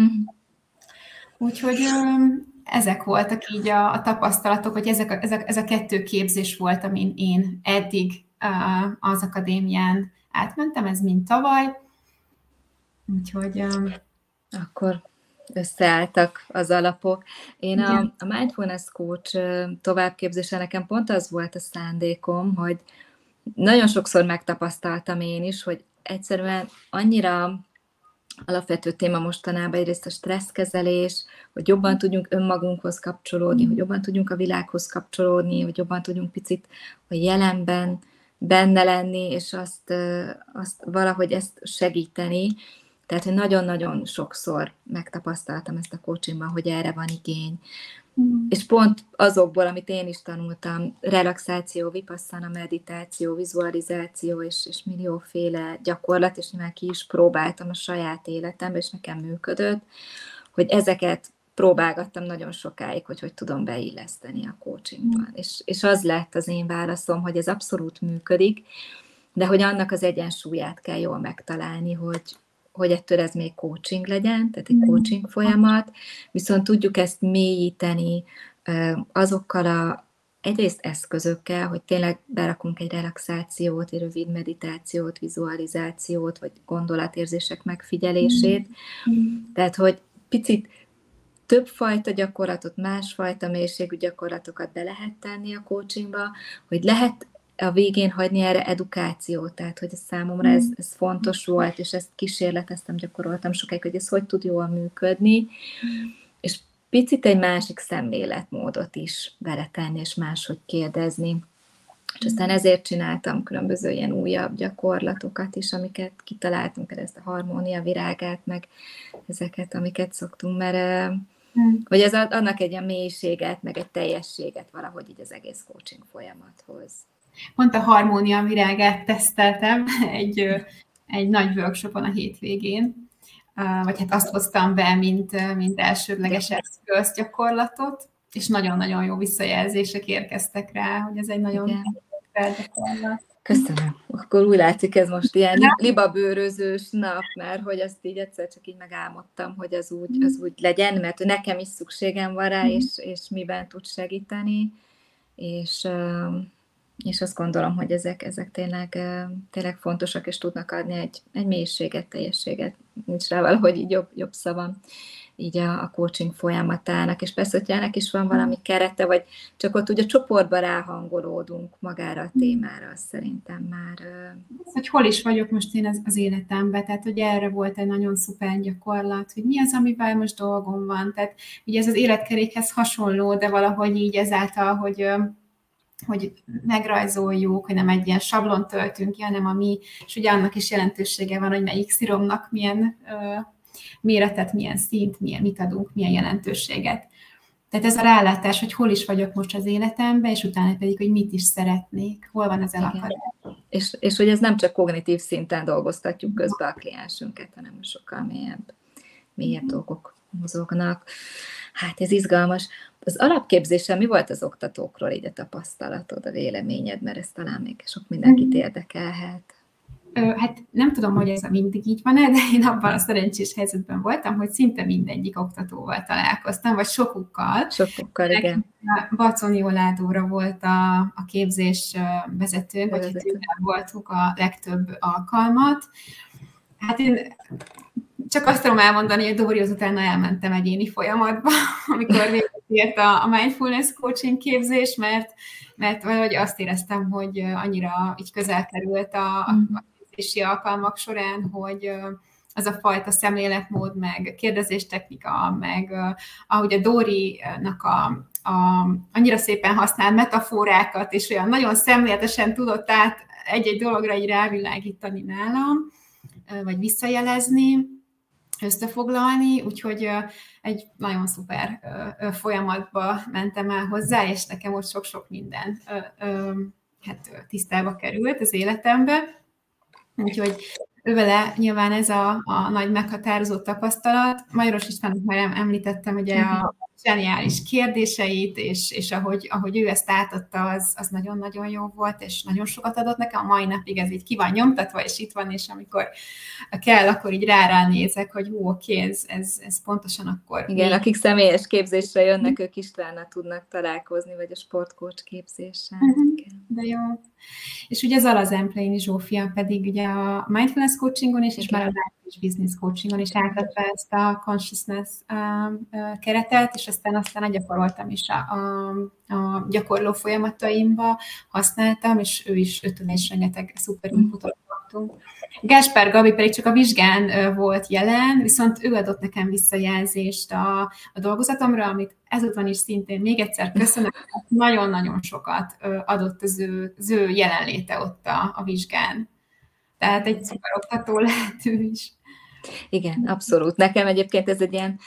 Mm. Úgyhogy ezek voltak így a, a tapasztalatok, hogy ezek a, ez, a, ez a kettő képzés volt, amin én eddig az akadémián átmentem, ez mind tavaly, Úgyhogy... Um, Akkor összeálltak az alapok. Én a, a Mindfulness Coach továbbképzése nekem pont az volt a szándékom, hogy nagyon sokszor megtapasztaltam én is, hogy egyszerűen annyira alapvető téma mostanában egyrészt a stresszkezelés, hogy jobban tudjunk önmagunkhoz kapcsolódni, hogy jobban tudjunk a világhoz kapcsolódni, hogy jobban tudjunk picit a jelenben benne lenni, és azt, azt valahogy ezt segíteni, tehát, hogy nagyon-nagyon sokszor megtapasztaltam ezt a coachingban, hogy erre van igény. Mm. És pont azokból, amit én is tanultam, relaxáció, vipasszana, meditáció, vizualizáció, és, és millióféle gyakorlat, és nyilván ki is próbáltam a saját életemben, és nekem működött, hogy ezeket próbálgattam nagyon sokáig, hogy hogy tudom beilleszteni a coachingban. Mm. És, és az lett az én válaszom, hogy ez abszolút működik, de hogy annak az egyensúlyát kell jól megtalálni, hogy, hogy ettől ez még coaching legyen, tehát egy mm. coaching folyamat, viszont tudjuk ezt mélyíteni azokkal a egyrészt eszközökkel, hogy tényleg berakunk egy relaxációt, egy rövid meditációt, vizualizációt, vagy gondolatérzések megfigyelését. Mm. Tehát, hogy picit több fajta gyakorlatot, másfajta mélységű gyakorlatokat be lehet tenni a coachingba, hogy lehet a végén hagyni erre edukációt, tehát hogy számomra ez, mm. ez fontos volt, és ezt kísérleteztem, gyakoroltam sokáig, hogy ez hogy tud jól működni, és picit egy másik szemléletmódot is beletenni, és máshogy kérdezni. És aztán ezért csináltam különböző ilyen újabb gyakorlatokat is, amiket kitaláltunk, ezt a harmónia virágát, meg ezeket, amiket szoktunk, mert mm. hogy ez annak egy ilyen mélységet, meg egy teljességet valahogy így az egész coaching folyamathoz. Pont a harmónia virágát teszteltem egy, egy nagy workshopon a hétvégén, vagy hát azt hoztam be, mint, mint elsődleges eszköz gyakorlatot, és nagyon-nagyon jó visszajelzések érkeztek rá, hogy ez egy nagyon gyakorlat. Köszönöm. Akkor úgy látszik, ez most ilyen libabőrözős nap, mert hogy azt így egyszer csak így megálmodtam, hogy az úgy, az úgy legyen, mert nekem is szükségem van rá, mm. és, és miben tud segíteni. És és azt gondolom, hogy ezek, ezek tényleg, tényleg fontosak, és tudnak adni egy, egy mélységet, teljességet. Nincs rá valahogy így jobb, jobb szavam így a, a coaching folyamatának, és persze, hogy ennek is van valami kerete, vagy csak ott ugye csoportba ráhangolódunk magára a témára, azt szerintem már... Hogy hol is vagyok most én az, az életemben, tehát hogy erre volt egy nagyon szuper gyakorlat, hogy mi az, amivel most dolgom van, tehát ugye ez az életkerékhez hasonló, de valahogy így ezáltal, hogy hogy megrajzoljuk, hogy nem egy ilyen sablon töltünk ki, hanem a mi, és ugye annak is jelentősége van, hogy melyik sziromnak milyen méretet, milyen szint, milyen, mit adunk, milyen jelentőséget. Tehát ez a rálátás, hogy hol is vagyok most az életemben, és utána pedig, hogy mit is szeretnék, hol van az elakadás. És, és hogy ez nem csak kognitív szinten dolgoztatjuk közben a kliensünket, hanem sokkal mélyebb, mélyebb dolgok mozognak. Hát ez izgalmas. Az alapképzésen mi volt az oktatókról így a tapasztalatod, a véleményed, mert ez talán még sok mindenkit mhm. érdekelhet. Hát nem tudom, hogy ez mindig így van-e, de én abban a szerencsés helyzetben voltam, hogy szinte mindegyik oktatóval találkoztam, vagy sokukkal. Sokukkal, igen. Baconi Oládóra volt a, a képzés vezető, vagy hát voltunk a legtöbb alkalmat. Hát én csak azt tudom elmondani, hogy Dóri utána elmentem egyéni folyamatba, amikor végért a, a mindfulness coaching képzés, mert, mert valahogy azt éreztem, hogy annyira így közel került a, a mm. képzési alkalmak során, hogy az a fajta szemléletmód, meg kérdezéstechnika, meg ahogy a Dóri-nak a, a, annyira szépen használ metaforákat, és olyan nagyon szemléletesen tudott át egy-egy dologra így rávilágítani nálam, vagy visszajelezni, összefoglalni, úgyhogy egy nagyon szuper folyamatba mentem el hozzá, és nekem ott sok-sok minden hát tisztába került az életembe. Úgyhogy vele nyilván ez a, a nagy meghatározó tapasztalat. Majoros Istvánnak már említettem ugye a zseniális kérdéseit, és, és ahogy, ahogy ő ezt átadta, az, az nagyon-nagyon jó volt, és nagyon sokat adott nekem. A mai napig ez így ki van nyomtatva, és itt van, és amikor kell, akkor így rá nézek, hogy hú, oké, ez, ez, ez pontosan akkor. Igen, még... akik személyes képzésre jönnek, ők Istvánnal tudnak találkozni, vagy a sportkócs képzéssel. Uh-huh. De jó. És ugye az Alazempleini Zsófia pedig ugye a mindfulness coachingon is, és már a Life Business coachingon is átvette ezt a consciousness keretet, és aztán aztán gyakoroltam is a, a, a gyakorló folyamataimba, használtam, és ő is ötön és rengeteg szuper inputot kaptunk. Gásper Gabi pedig csak a vizsgán volt jelen, viszont ő adott nekem visszajelzést a, a dolgozatomra, amit ezután is szintén még egyszer köszönöm, nagyon-nagyon sokat adott az ő, az ő jelenléte ott a, a vizsgán. Tehát egy szuper oktató lehető is. Igen, abszolút. Nekem egyébként ez egy ilyen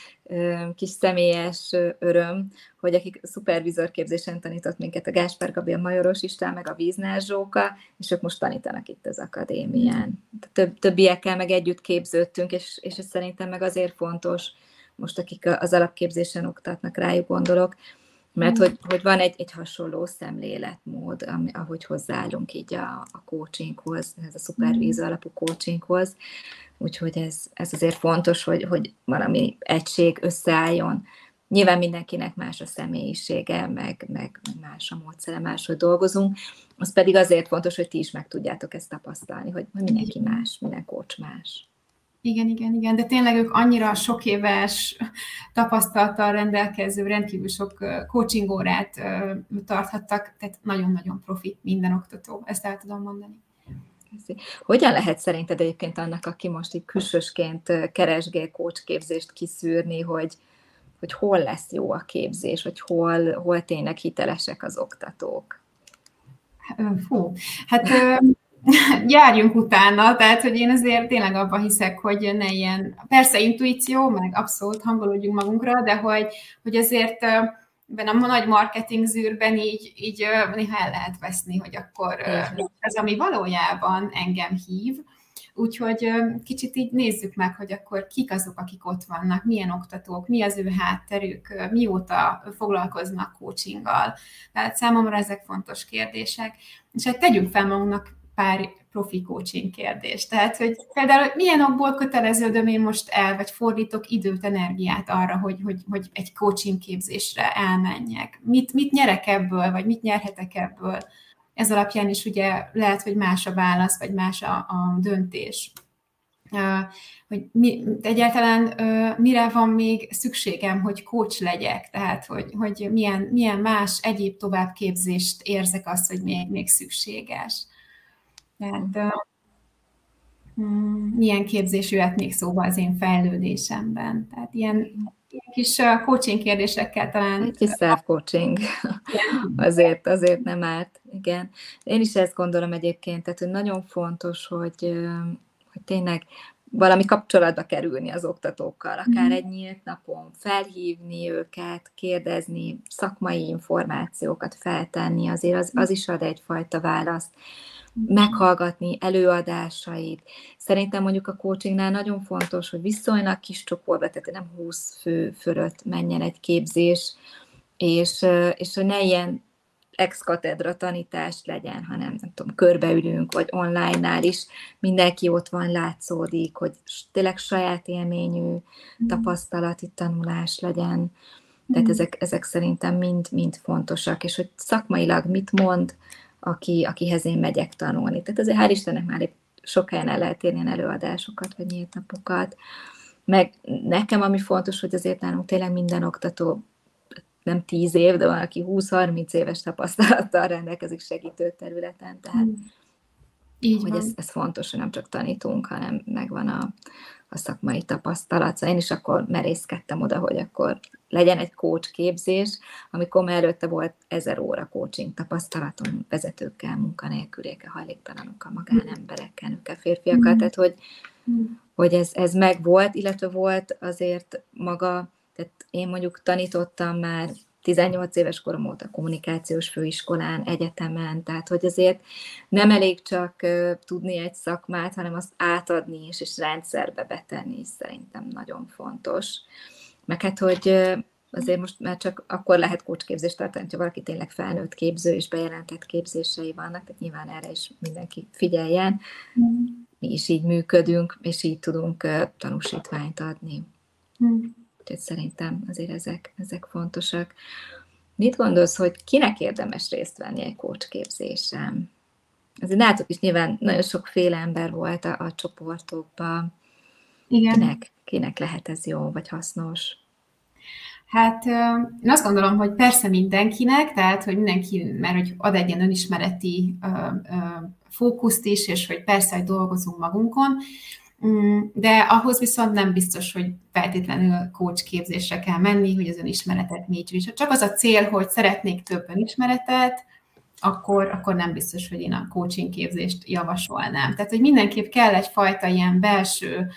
kis személyes öröm, hogy akik szupervizorképzésen tanított minket, a Gáspár Gabi, a Majoros István, meg a Víznár Zsóka, és ők most tanítanak itt az akadémián. Több, többiekkel meg együtt képződtünk, és, és ez szerintem meg azért fontos, most akik az alapképzésen oktatnak, rájuk gondolok, mert hogy, hogy van egy, egy hasonló szemléletmód, ami, ahogy hozzáállunk így a, a coachinghoz, ez a szupervízor alapú coachinghoz, úgyhogy ez, ez azért fontos, hogy, hogy valami egység összeálljon. Nyilván mindenkinek más a személyisége, meg, meg más a módszere, máshogy dolgozunk, az pedig azért fontos, hogy ti is meg tudjátok ezt tapasztalni, hogy, mindenki más, minden coach más. Igen, igen, igen, de tényleg ők annyira sok éves tapasztalattal rendelkező, rendkívül sok coaching órát tarthattak, tehát nagyon-nagyon profi minden oktató, ezt el tudom mondani. Hogyan lehet szerinted egyébként annak, aki most így külsősként keresgél coach képzést kiszűrni, hogy, hogy hol lesz jó a képzés, vagy hol, hol tényleg hitelesek az oktatók? Fú, hát járjunk utána, tehát hogy én azért tényleg abban hiszek, hogy ne ilyen, persze intuíció, meg abszolút hangolódjunk magunkra, de hogy, hogy azért ebben a nagy marketing zűrben így, így néha el lehet veszni, hogy akkor ez, ami valójában engem hív, Úgyhogy kicsit így nézzük meg, hogy akkor kik azok, akik ott vannak, milyen oktatók, mi az ő hátterük, mióta foglalkoznak coachinggal. Tehát számomra ezek fontos kérdések. És hát tegyünk fel magunknak pár profi coaching kérdés. Tehát, hogy például milyen okból köteleződöm én most el, vagy fordítok időt, energiát arra, hogy, hogy, hogy egy coaching képzésre elmenjek. Mit, mit nyerek ebből, vagy mit nyerhetek ebből? ez alapján is ugye lehet, hogy más a válasz, vagy más a, a döntés. Hogy mi, egyáltalán mire van még szükségem, hogy coach legyek, tehát hogy, hogy milyen, milyen más egyéb továbbképzést érzek azt, hogy még, még szükséges. Tehát mm, milyen képzés jöhet még szóba az én fejlődésemben. Tehát ilyen, ilyen kis coaching kérdésekkel talán... Egy kis self-coaching. azért, azért nem árt, igen. Én is ezt gondolom egyébként, tehát hogy nagyon fontos, hogy, hogy tényleg valami kapcsolatba kerülni az oktatókkal, akár mm. egy nyílt napon, felhívni őket, kérdezni, szakmai információkat feltenni, azért az, az is ad egyfajta választ meghallgatni előadásait. Szerintem mondjuk a coachingnál nagyon fontos, hogy viszonylag kis csoportba, tehát nem 20 fő fölött menjen egy képzés, és, és hogy ne ilyen ex-katedra tanítás legyen, hanem nem tudom, körbeülünk, vagy online-nál is mindenki ott van, látszódik, hogy tényleg saját élményű mm. tapasztalati tanulás legyen. Tehát mm. ezek, ezek szerintem mind, mind fontosak, és hogy szakmailag mit mond, aki, akihez én megyek tanulni. Tehát azért hál' Istennek már sok helyen el lehet érni előadásokat, vagy nyílt napokat. Meg nekem, ami fontos, hogy azért nálunk tényleg minden oktató nem tíz év, de van, aki 20-30 éves tapasztalattal rendelkezik segítő területen, tehát. Így hogy ez, ez fontos, hogy nem csak tanítunk, hanem megvan a, a szakmai tapasztalat. Szóval én is akkor merészkedtem oda, hogy akkor legyen egy coach képzés, amikor előtte volt ezer óra coaching tapasztalatom vezetőkkel, munkanélkülékkel, hajléktalanokkal, magánemberekkel, nőkkel, férfiakkal, mm. tehát hogy, mm. hogy ez, ez megvolt, illetve volt azért maga, tehát én mondjuk tanítottam már 18 éves korom óta kommunikációs főiskolán, egyetemen, tehát hogy azért nem elég csak tudni egy szakmát, hanem azt átadni is, és rendszerbe betenni is szerintem nagyon fontos. Meg hát, hogy azért most már csak akkor lehet kócsképzést tartani, ha valaki tényleg felnőtt képző és bejelentett képzései vannak, tehát nyilván erre is mindenki figyeljen. Mm. Mi is így működünk, és így tudunk tanúsítványt adni. Mm. Úgyhogy szerintem azért ezek, ezek fontosak. Mit gondolsz, hogy kinek érdemes részt venni egy kócsképzésen? Azért látok is nyilván nagyon sokféle ember volt a, a csoportokban. Igen. Kinek, kinek lehet ez jó vagy hasznos? Hát én azt gondolom, hogy persze mindenkinek, tehát hogy mindenki, mert hogy ad egy ilyen önismereti fókuszt is, és hogy persze, hogy dolgozunk magunkon, de ahhoz viszont nem biztos, hogy feltétlenül coach képzésre kell menni, hogy az önismeretet mélyítsük. Ha csak az a cél, hogy szeretnék több önismeretet, akkor, akkor nem biztos, hogy én a coaching képzést javasolnám. Tehát, hogy mindenképp kell egyfajta ilyen belső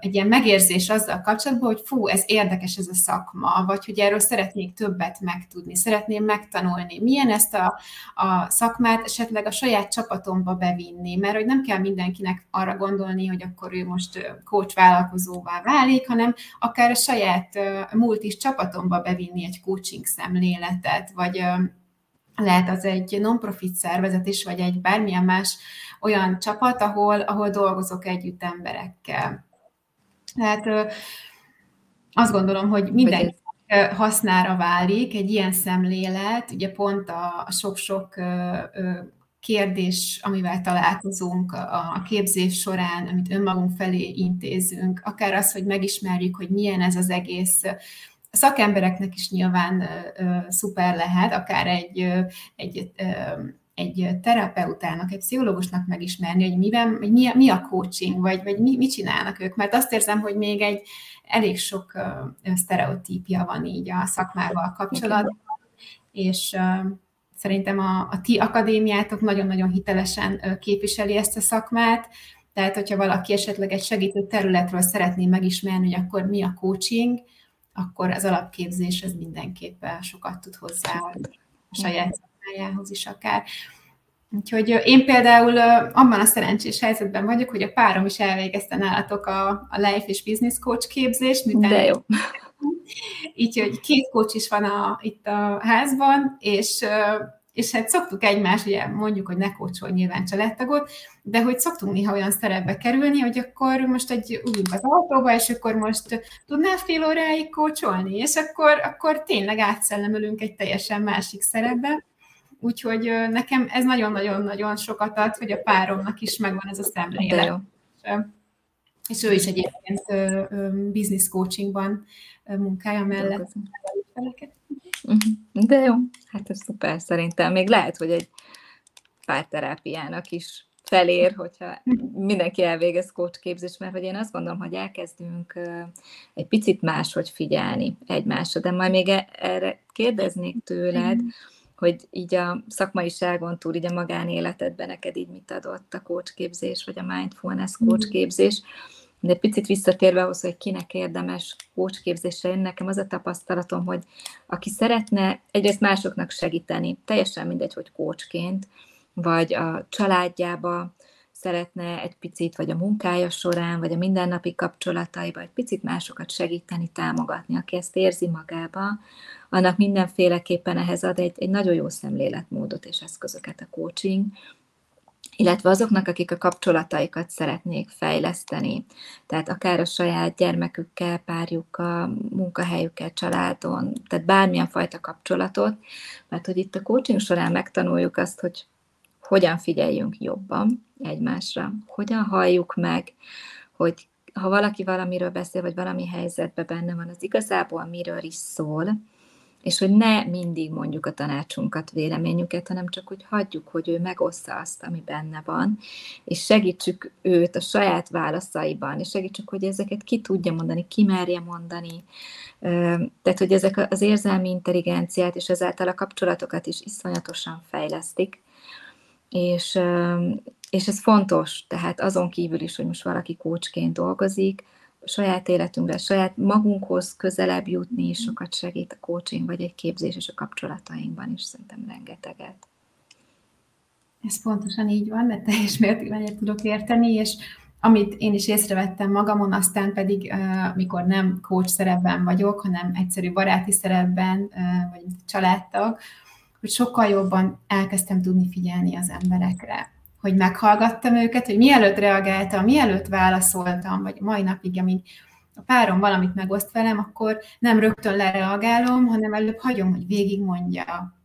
egy ilyen megérzés azzal kapcsolatban, hogy fú, ez érdekes ez a szakma, vagy hogy erről szeretnék többet megtudni, szeretném megtanulni, milyen ezt a, a szakmát esetleg a saját csapatomba bevinni, mert hogy nem kell mindenkinek arra gondolni, hogy akkor ő most coach vállalkozóvá válik, hanem akár a saját multis csapatomba bevinni egy coaching szemléletet, vagy lehet az egy non-profit szervezet is, vagy egy bármilyen más olyan csapat, ahol, ahol dolgozok együtt emberekkel. Tehát azt gondolom, hogy minden hasznára válik egy ilyen szemlélet, ugye pont a sok-sok kérdés, amivel találkozunk a képzés során, amit önmagunk felé intézünk, akár az, hogy megismerjük, hogy milyen ez az egész. A szakembereknek is nyilván szuper lehet, akár egy, egy egy terapeutának, egy pszichológusnak megismerni, hogy miben, hogy mi, mi a coaching, vagy, vagy mi, mit csinálnak ők, mert azt érzem, hogy még egy elég sok uh, sztereotípia van így a szakmával kapcsolatban, és uh, szerintem a, a ti akadémiátok nagyon-nagyon hitelesen uh, képviseli ezt a szakmát, tehát hogyha valaki esetleg egy segítő területről szeretné megismerni, hogy akkor mi a coaching, akkor az alapképzés ez mindenképpen sokat tud hozzá a saját szakmájához is akár. Úgyhogy én például abban a szerencsés helyzetben vagyok, hogy a párom is elvégezte nálatok a, a Life és Business Coach képzést. De jó. Így, hogy két coach is van a, itt a házban, és és hát szoktuk egymást, ugye mondjuk, hogy ne kócsolj nyilván családtagot, de hogy szoktunk néha olyan szerepbe kerülni, hogy akkor most egy ülünk az autóba, és akkor most tudnál fél óráig kócsolni, és akkor, akkor tényleg átszellemülünk egy teljesen másik szerepbe, úgyhogy nekem ez nagyon-nagyon-nagyon sokat ad, hogy a páromnak is megvan ez a szemlélet. És ő is egyébként business coachingban munkája mellett. Mhm. De jó, hát ez szuper szerintem. Még lehet, hogy egy párterápiának is felér, hogyha mindenki elvégez coach képzést, mert hogy én azt gondolom, hogy elkezdünk egy picit máshogy figyelni egymásra, de majd még e- erre kérdeznék tőled, hogy így a szakmaiságon túl, így a magánéletedben neked így mit adott a coach képzés, vagy a mindfulness coach képzés, de picit visszatérve ahhoz, hogy kinek érdemes coach jön, nekem az a tapasztalatom, hogy aki szeretne egyrészt másoknak segíteni, teljesen mindegy, hogy coachként, vagy a családjába szeretne egy picit, vagy a munkája során, vagy a mindennapi kapcsolataiba egy picit másokat segíteni, támogatni, aki ezt érzi magába, annak mindenféleképpen ehhez ad egy, egy nagyon jó szemléletmódot és eszközöket a coaching, illetve azoknak, akik a kapcsolataikat szeretnék fejleszteni. Tehát akár a saját gyermekükkel, párjukkal, munkahelyükkel, családon, tehát bármilyen fajta kapcsolatot, mert hogy itt a coaching során megtanuljuk azt, hogy hogyan figyeljünk jobban egymásra, hogyan halljuk meg, hogy ha valaki valamiről beszél, vagy valami helyzetben benne van, az igazából miről is szól, és hogy ne mindig mondjuk a tanácsunkat, véleményünket, hanem csak hogy hagyjuk, hogy ő megossza azt, ami benne van, és segítsük őt a saját válaszaiban, és segítsük, hogy ezeket ki tudja mondani, ki merje mondani. Tehát, hogy ezek az érzelmi intelligenciát és ezáltal a kapcsolatokat is iszonyatosan fejlesztik, és, és ez fontos, tehát azon kívül is, hogy most valaki kócsként dolgozik, saját életünkre, saját magunkhoz közelebb jutni is sokat segít a coaching, vagy egy képzés és a kapcsolatainkban is szerintem rengeteget. Ez pontosan így van, de teljes mértékben egyet tudok érteni, és amit én is észrevettem magamon, aztán pedig, mikor nem coach szerepben vagyok, hanem egyszerű baráti szerepben, vagy családtag, hogy sokkal jobban elkezdtem tudni figyelni az emberekre hogy meghallgattam őket, hogy mielőtt reagáltam, mielőtt válaszoltam, vagy mai napig, amíg a párom valamit megoszt velem, akkor nem rögtön lereagálom, hanem előbb hagyom, hogy végigmondja.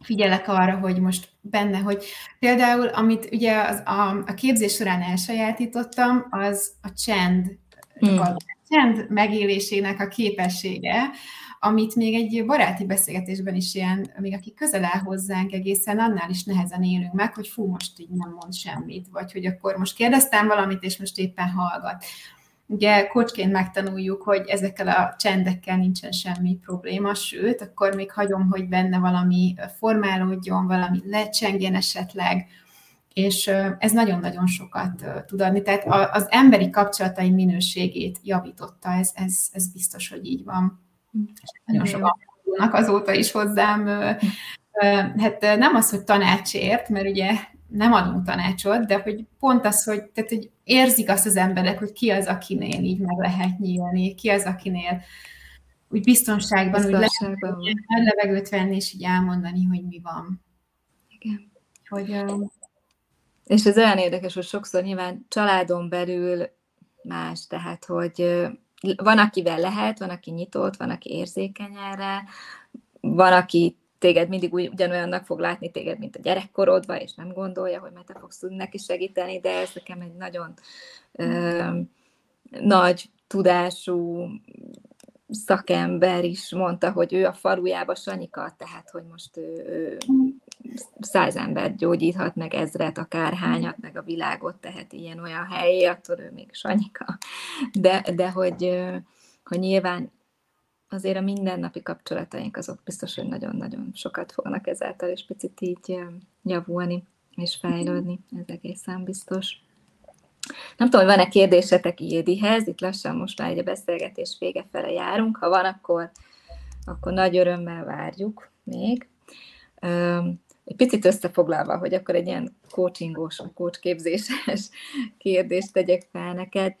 Figyelek arra, hogy most benne, hogy például, amit ugye az, a, a képzés során elsajátítottam, az a csend, hmm. a csend megélésének a képessége, amit még egy baráti beszélgetésben is ilyen, még aki közel áll hozzánk egészen, annál is nehezen élünk meg, hogy fú, most így nem mond semmit, vagy hogy akkor most kérdeztem valamit, és most éppen hallgat. Ugye kocsként megtanuljuk, hogy ezekkel a csendekkel nincsen semmi probléma, sőt, akkor még hagyom, hogy benne valami formálódjon, valami lecsengjen esetleg, és ez nagyon-nagyon sokat tud adni. Tehát az emberi kapcsolataim minőségét javította, ez, ez, ez biztos, hogy így van. Nagyon sokan fordulnak azóta is hozzám. Hát nem az, hogy tanácsért, mert ugye nem adunk tanácsot, de hogy pont az, hogy, tehát, hogy érzik azt az emberek, hogy ki az, akinél így meg lehet nyílni, ki az, akinél úgy biztonságban, biztonságban. úgy lehet levegőt venni, és így elmondani, hogy mi van. Igen. Hogy. És ez olyan érdekes, hogy sokszor nyilván családon belül más, tehát hogy van, akivel lehet, van, aki nyitott, van, aki érzékeny erre, van, aki téged mindig ugyanolyannak fog látni téged, mint a gyerekkorodban, és nem gondolja, hogy mert te fogsz tudni neki segíteni, de ez nekem egy nagyon ö, nagy tudású szakember is mondta, hogy ő a falujába Sanyika, tehát hogy most ő, ő száz embert gyógyíthat, meg ezret, akár hányat, meg a világot tehet ilyen-olyan helyé, attól ő még Sanyika. De, de hogy, hogy nyilván azért a mindennapi kapcsolataink azok biztos, hogy nagyon-nagyon sokat fognak ezáltal, és picit így javulni és fejlődni, ez egészen biztos. Nem tudom, hogy van-e kérdésetek Ildihez, itt lassan most már egy a beszélgetés vége fele járunk, ha van, akkor, akkor nagy örömmel várjuk még. Egy picit összefoglalva, hogy akkor egy ilyen coachingos, vagy coachképzéses kérdést tegyek fel neked.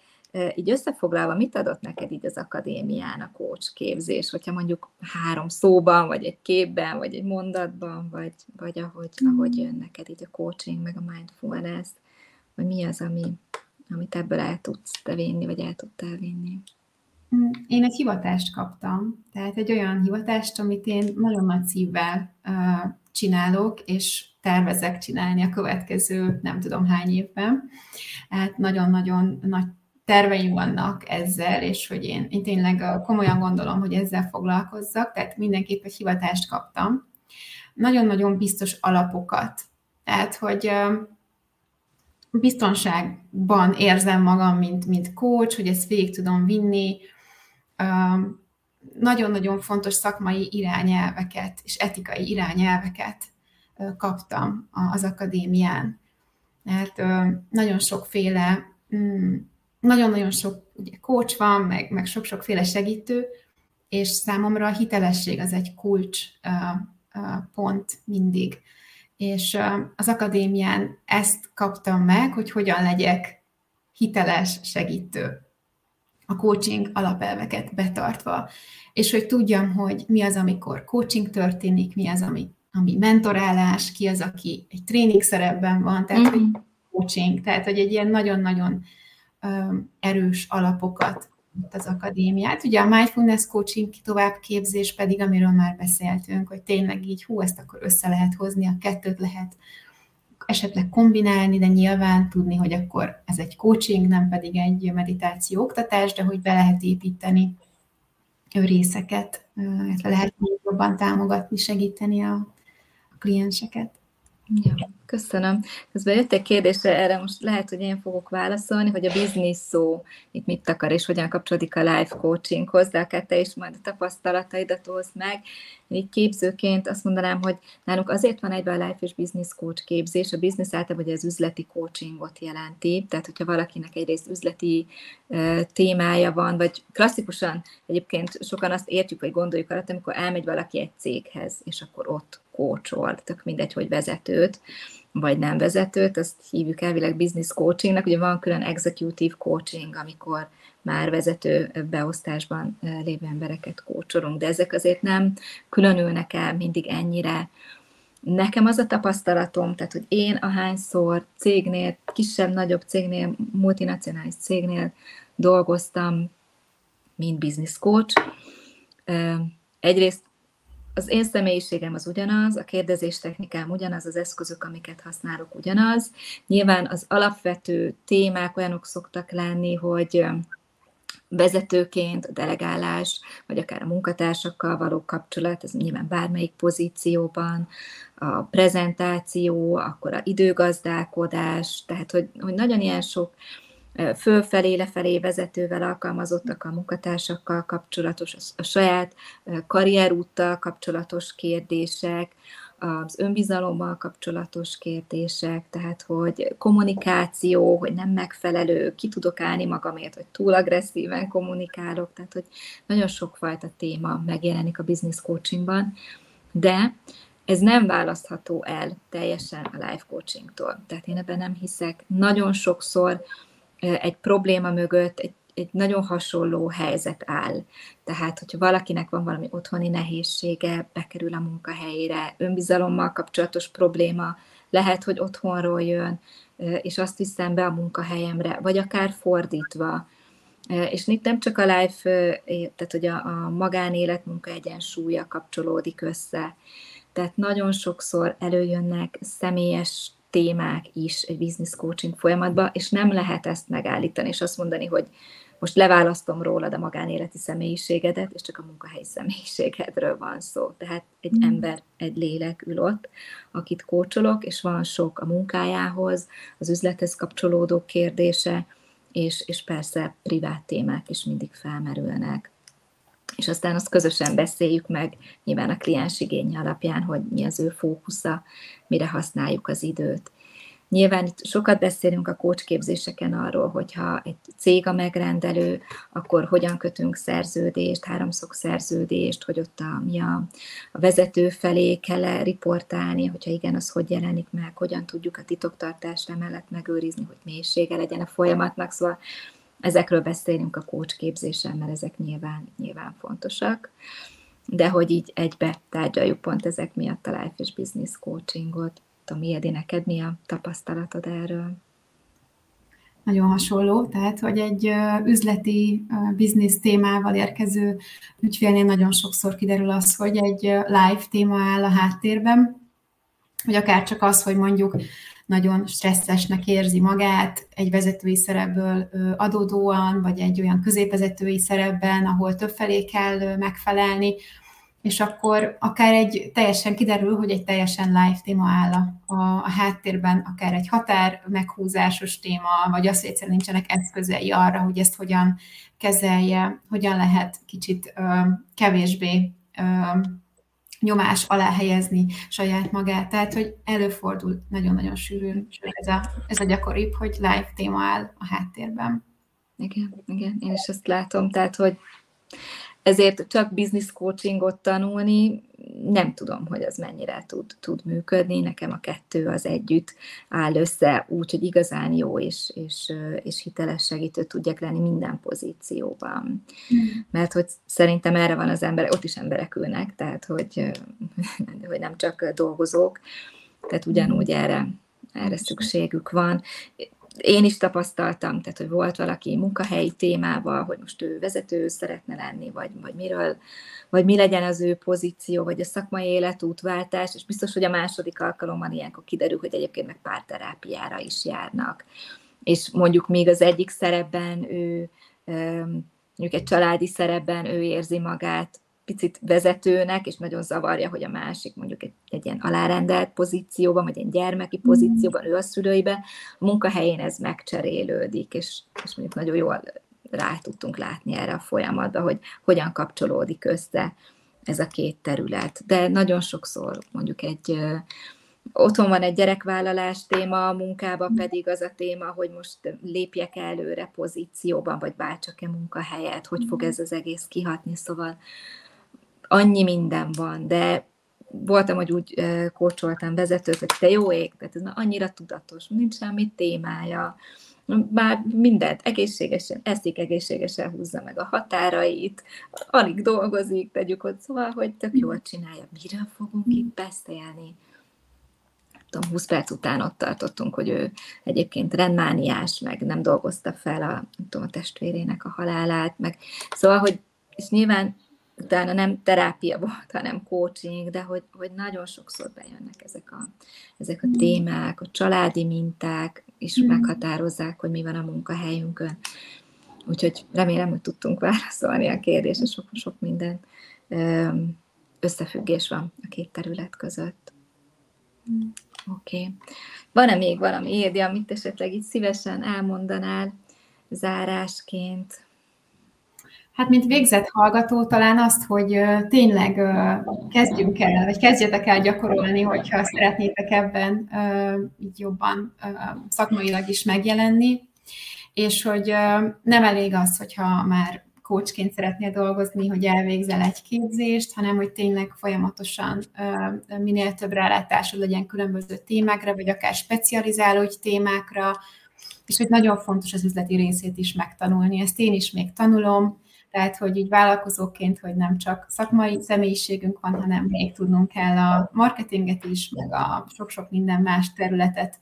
Így összefoglalva, mit adott neked így az akadémián a coach képzés, hogyha mondjuk három szóban, vagy egy képben, vagy egy mondatban, vagy, vagy ahogy, ahogy jön neked így a coaching, meg a mindfulness, vagy mi az, ami, amit ebből el tudsz te vinni, vagy el tudtál vinni? Mm, én egy hivatást kaptam, tehát egy olyan hivatást, amit én nagyon nagy szívvel uh, csinálok, és tervezek csinálni a következő nem tudom hány évben. Hát nagyon-nagyon nagy terveim vannak ezzel, és hogy én, én tényleg komolyan gondolom, hogy ezzel foglalkozzak, tehát mindenképp egy hivatást kaptam. Nagyon-nagyon biztos alapokat. Tehát, hogy biztonságban érzem magam, mint, mint coach, hogy ezt végig tudom vinni. Nagyon-nagyon fontos szakmai irányelveket és etikai irányelveket kaptam az akadémián. Mert nagyon sokféle, mm, nagyon-nagyon sok ugye, coach van, meg, meg sok-sokféle segítő, és számomra a hitelesség az egy kulcs pont mindig és az akadémián ezt kaptam meg, hogy hogyan legyek hiteles segítő a coaching alapelveket betartva, és hogy tudjam, hogy mi az, amikor coaching történik, mi az, ami, ami mentorálás, ki az, aki egy tréning szerepben van, tehát mm-hmm. hogy coaching, tehát hogy egy ilyen nagyon-nagyon erős alapokat az akadémiát. Ugye a mindfulness coaching továbbképzés pedig, amiről már beszéltünk, hogy tényleg így, hú, ezt akkor össze lehet hozni, a kettőt lehet esetleg kombinálni, de nyilván tudni, hogy akkor ez egy coaching, nem pedig egy meditáció oktatás, de hogy be lehet építeni részeket, lehet jobban támogatni, segíteni a, a klienseket. Ja, köszönöm. Közben jött egy kérdésre, erre most lehet, hogy én fogok válaszolni, hogy a biznisz szó itt mit akar, és hogyan kapcsolódik a life coachinghoz, de akár te is majd a tapasztalataidat hozd meg. Így képzőként azt mondanám, hogy nálunk azért van egyben a life és business coach képzés. A business általában ugye az üzleti coachingot jelenti, tehát hogyha valakinek egyrészt üzleti uh, témája van, vagy klasszikusan egyébként sokan azt értjük, vagy gondoljuk alatt, amikor elmegy valaki egy céghez, és akkor ott coachol, tök mindegy, hogy vezetőt, vagy nem vezetőt, azt hívjuk elvileg business coachingnak, ugye van külön executive coaching, amikor már vezető beosztásban lévő embereket kócsolunk, de ezek azért nem különülnek el mindig ennyire. Nekem az a tapasztalatom, tehát hogy én ahányszor cégnél, kisebb-nagyobb cégnél, multinacionális cégnél dolgoztam, mint business coach, egyrészt az én személyiségem az ugyanaz, a kérdezés technikám ugyanaz, az eszközök, amiket használok ugyanaz. Nyilván az alapvető témák olyanok szoktak lenni, hogy vezetőként a delegálás, vagy akár a munkatársakkal való kapcsolat, ez nyilván bármelyik pozícióban, a prezentáció, akkor a időgazdálkodás, tehát hogy, hogy nagyon ilyen sok fölfelé, lefelé vezetővel, alkalmazottak a munkatársakkal kapcsolatos, a saját karrierúttal kapcsolatos kérdések, az önbizalommal kapcsolatos kérdések, tehát hogy kommunikáció, hogy nem megfelelő, ki tudok állni magamért, hogy túl agresszíven kommunikálok, tehát hogy nagyon sokfajta téma megjelenik a business coachingban, de ez nem választható el teljesen a life coachingtól. Tehát én ebben nem hiszek. Nagyon sokszor egy probléma mögött egy, egy nagyon hasonló helyzet áll. Tehát, hogyha valakinek van valami otthoni nehézsége, bekerül a munkahelyére, önbizalommal kapcsolatos probléma, lehet, hogy otthonról jön, és azt viszem be a munkahelyemre, vagy akár fordítva. És itt nem csak a life, tehát hogy a, a magánélet munka egyensúlya kapcsolódik össze. Tehát nagyon sokszor előjönnek személyes témák is egy business coaching folyamatban, és nem lehet ezt megállítani, és azt mondani, hogy most leválasztom rólad a magánéleti személyiségedet, és csak a munkahelyi személyiségedről van szó. Tehát egy mm. ember, egy lélek ül ott, akit kócsolok, és van sok a munkájához, az üzlethez kapcsolódó kérdése, és, és persze privát témák is mindig felmerülnek és aztán azt közösen beszéljük meg, nyilván a kliens igénye alapján, hogy mi az ő fókusza, mire használjuk az időt. Nyilván itt sokat beszélünk a kócsképzéseken arról, hogyha egy cég a megrendelő, akkor hogyan kötünk szerződést, háromszok szerződést, hogy ott a, mi a, a vezető felé kell -e riportálni, hogyha igen, az hogy jelenik meg, hogyan tudjuk a titoktartást emellett megőrizni, hogy mélysége legyen a folyamatnak. Szóval Ezekről beszélünk a coach képzésen, mert ezek nyilván, nyilván fontosak, de hogy így egybe tárgyaljuk pont ezek miatt a life és business coachingot. Tudom, Edi, neked mi a tapasztalatod erről? Nagyon hasonló, tehát hogy egy üzleti biznisz témával érkező ügyfélnél nagyon sokszor kiderül az, hogy egy live téma áll a háttérben, vagy akár csak az, hogy mondjuk nagyon stresszesnek érzi magát egy vezetői szerepből adódóan, vagy egy olyan középvezetői szerepben, ahol többfelé kell megfelelni, és akkor akár egy teljesen kiderül, hogy egy teljesen live téma áll a, a háttérben, akár egy határ meghúzásos téma, vagy az, hogy egyszerűen nincsenek eszközei arra, hogy ezt hogyan kezelje, hogyan lehet kicsit ö, kevésbé ö, nyomás alá helyezni saját magát. Tehát, hogy előfordul nagyon-nagyon sűrűn, ez a, ez a gyakoribb, hogy live téma áll a háttérben. Igen, igen, én is ezt látom, tehát, hogy ezért csak business coachingot tanulni, nem tudom, hogy az mennyire tud, tud működni. Nekem a kettő az együtt áll össze, úgy, hogy igazán jó és, és, és hiteles segítő tudjak lenni minden pozícióban. Mm. Mert hogy szerintem erre van az ember, ott is emberek ülnek, tehát hogy, hogy nem csak dolgozók, tehát ugyanúgy erre, erre szükségük van én is tapasztaltam, tehát hogy volt valaki munkahelyi témával, hogy most ő vezető szeretne lenni, vagy, vagy miről, vagy mi legyen az ő pozíció, vagy a szakmai életútváltás, és biztos, hogy a második alkalommal ilyenkor kiderül, hogy egyébként meg párterápiára is járnak. És mondjuk még az egyik szerepben ő, mondjuk egy családi szerepben ő érzi magát picit vezetőnek, és nagyon zavarja, hogy a másik mondjuk egy, egy ilyen alárendelt pozícióban, vagy egy gyermeki mm. pozícióban, ő a szülőibe, a munkahelyén ez megcserélődik, és, és mondjuk nagyon jól rá tudtunk látni erre a folyamatba, hogy hogyan kapcsolódik össze ez a két terület. De nagyon sokszor mondjuk egy otthon van egy gyerekvállalás téma, a munkában pedig az a téma, hogy most lépjek előre pozícióban, vagy váltsak-e munkahelyet, hogy fog ez az egész kihatni, szóval annyi minden van, de voltam, hogy úgy kócsoltam vezetőt, hogy te jó ég, tehát ez annyira tudatos, nincs semmi témája, már mindent egészségesen eszik, egészségesen húzza meg a határait, alig dolgozik, tegyük ott, szóval, hogy tök jól csinálja. Miről fogunk itt beszélni? tudom, 20 perc után ott tartottunk, hogy ő egyébként rendmániás, meg nem dolgozta fel a, tudom, a testvérének a halálát, meg szóval, hogy és nyilván utána nem terápia volt, hanem coaching, de hogy, hogy nagyon sokszor bejönnek ezek a, ezek a mm. témák, a családi minták, és mm. meghatározzák, hogy mi van a munkahelyünkön. Úgyhogy remélem, hogy tudtunk válaszolni a kérdésre, sok, sok minden összefüggés van a két terület között. Mm. Oké. Okay. Van-e még valami érdi, amit esetleg itt szívesen elmondanál zárásként? Hát, mint végzett hallgató, talán azt, hogy tényleg kezdjünk el, vagy kezdjetek el gyakorolni, hogyha szeretnétek ebben így jobban szakmailag is megjelenni, és hogy nem elég az, hogyha már coachként szeretnél dolgozni, hogy elvégzel egy képzést, hanem hogy tényleg folyamatosan minél több rálátásod legyen különböző témákra, vagy akár specializálódj témákra, és hogy nagyon fontos az üzleti részét is megtanulni. Ezt én is még tanulom, tehát hogy így vállalkozóként, hogy nem csak szakmai személyiségünk van, hanem még tudnunk kell a marketinget is, meg a sok-sok minden más területet,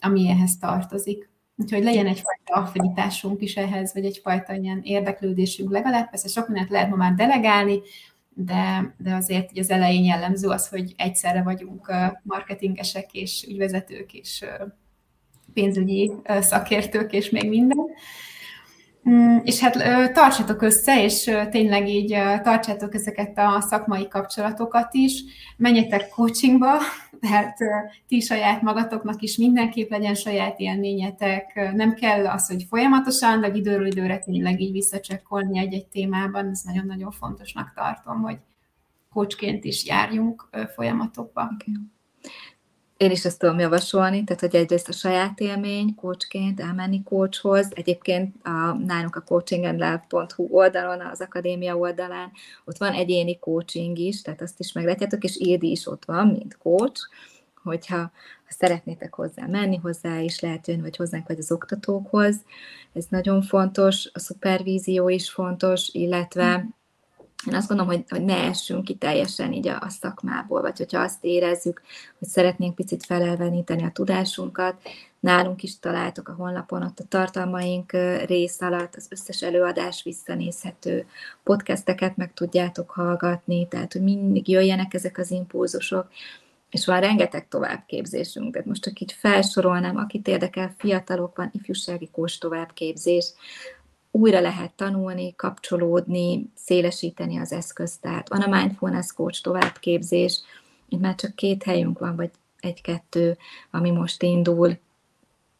ami ehhez tartozik. Úgyhogy legyen egyfajta affinitásunk is ehhez, vagy egyfajta ilyen érdeklődésünk legalább. Persze sok mindent lehet ma már delegálni, de, de azért hogy az elején jellemző az, hogy egyszerre vagyunk marketingesek és ügyvezetők és pénzügyi szakértők és még minden. Mm, és hát tartsatok össze, és tényleg így tartsátok ezeket a szakmai kapcsolatokat is, menjetek coachingba, tehát ti saját magatoknak is mindenképp legyen saját élményetek, nem kell az, hogy folyamatosan, de időről időre tényleg így visszacsekkolni egy-egy témában, ez nagyon-nagyon fontosnak tartom, hogy coachként is járjunk folyamatokba. Okay én is ezt tudom javasolni, tehát hogy egyrészt a saját élmény, coachként elmenni coachhoz, egyébként a, nálunk a coachingandlove.hu oldalon, az akadémia oldalán, ott van egyéni coaching is, tehát azt is meglátjátok, és Édi is ott van, mint coach, hogyha ha szeretnétek hozzá menni, hozzá is lehet jönni, vagy hozzánk, vagy az oktatókhoz. Ez nagyon fontos, a szupervízió is fontos, illetve én azt gondolom, hogy, hogy ne essünk ki teljesen így a, a szakmából, vagy hogyha azt érezzük, hogy szeretnénk picit felelveníteni a tudásunkat, nálunk is találtok a honlapon, ott a tartalmaink rész alatt az összes előadás visszanézhető, podcasteket meg tudjátok hallgatni, tehát hogy mindig jöjjenek ezek az impulzusok, és van rengeteg továbbképzésünk, tehát most csak így felsorolnám, akit érdekel, fiatalok van, ifjúsági kós továbbképzés, újra lehet tanulni, kapcsolódni, szélesíteni az eszköztárt. Van a Mindfulness Coach továbbképzés, itt már csak két helyünk van, vagy egy-kettő, ami most indul,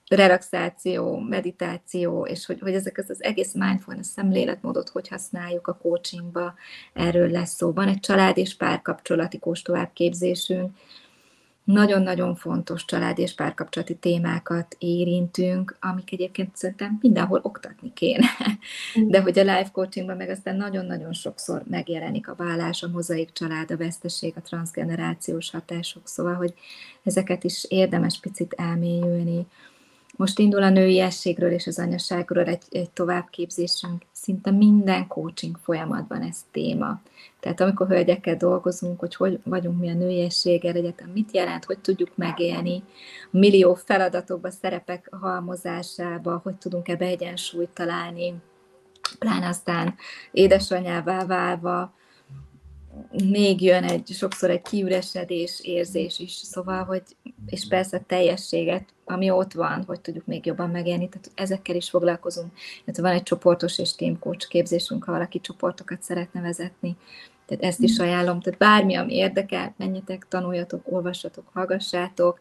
relaxáció, meditáció, és hogy, hogy ezek az, az egész mindfulness szemléletmódot hogy használjuk a coachingba, erről lesz szó. Van egy család és párkapcsolati továbbképzésünk, nagyon-nagyon fontos család és párkapcsolati témákat érintünk, amik egyébként szerintem mindenhol oktatni kéne. De hogy a life coachingban meg aztán nagyon-nagyon sokszor megjelenik a vállás, a mozaik család, a veszteség, a transgenerációs hatások, szóval, hogy ezeket is érdemes picit elmélyülni. Most indul a nőiességről és az anyaságról egy, egy továbbképzésünk. Szinte minden coaching folyamatban ez téma. Tehát amikor hölgyekkel dolgozunk, hogy hogy vagyunk mi a nőiességgel egyetem, mit jelent, hogy tudjuk megélni, millió feladatokba, szerepek halmozásába, hogy tudunk ebbe egyensúlyt találni, pláne aztán édesanyává válva, még jön egy, sokszor egy kiüresedés érzés is, szóval, hogy, és persze teljességet, ami ott van, hogy tudjuk még jobban megélni, tehát ezekkel is foglalkozunk. Tehát van egy csoportos és team coach képzésünk, ha valaki csoportokat szeretne vezetni, tehát ezt is ajánlom, tehát bármi, ami érdekel, menjetek, tanuljatok, olvassatok, hallgassátok,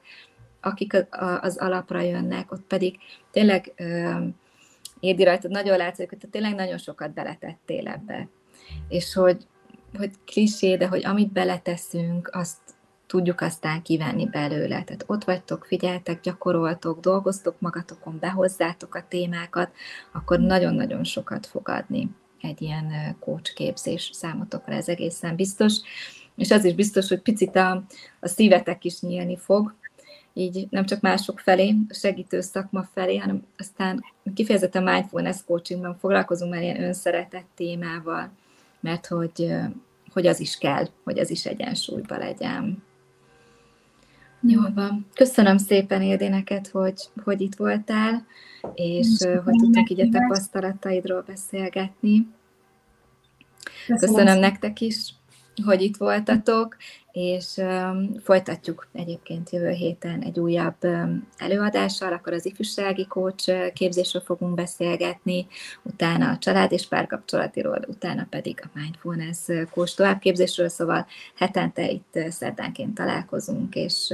akik az alapra jönnek, ott pedig tényleg Édi rajtad nagyon látszik, hogy te tényleg nagyon sokat beletettél ebbe. És hogy hogy klisé, de hogy amit beleteszünk, azt tudjuk aztán kivenni belőle. Tehát ott vagytok, figyeltek, gyakoroltok, dolgoztok magatokon, behozzátok a témákat, akkor nagyon-nagyon sokat fog adni egy ilyen coach képzés számotokra, ez egészen biztos. És az is biztos, hogy picit a, a szívetek is nyílni fog, így nem csak mások felé, a segítő szakma felé, hanem aztán kifejezetten mindfulness coachingban foglalkozunk már ilyen önszeretet témával, mert hogy, hogy az is kell, hogy az is egyensúlyban legyen. Jó van. Köszönöm szépen, Ildi, neked, hogy, hogy itt voltál, és Köszönöm hogy tudtunk így a tapasztalataidról beszélgetni. Köszönöm, Köszönöm nektek is hogy itt voltatok, és um, folytatjuk egyébként jövő héten egy újabb um, előadással, akkor az ifjúsági coach képzésről fogunk beszélgetni, utána a család és párkapcsolatiról, utána pedig a mindfulness coach továbbképzésről, szóval hetente itt szerdánként találkozunk, és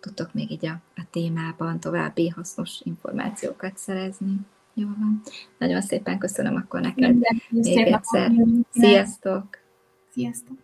tudtok még így a, a témában további hasznos információkat szerezni. Jó van. Nagyon szépen köszönöm akkor neked még egyszer. Sziasztok! Sziasztok!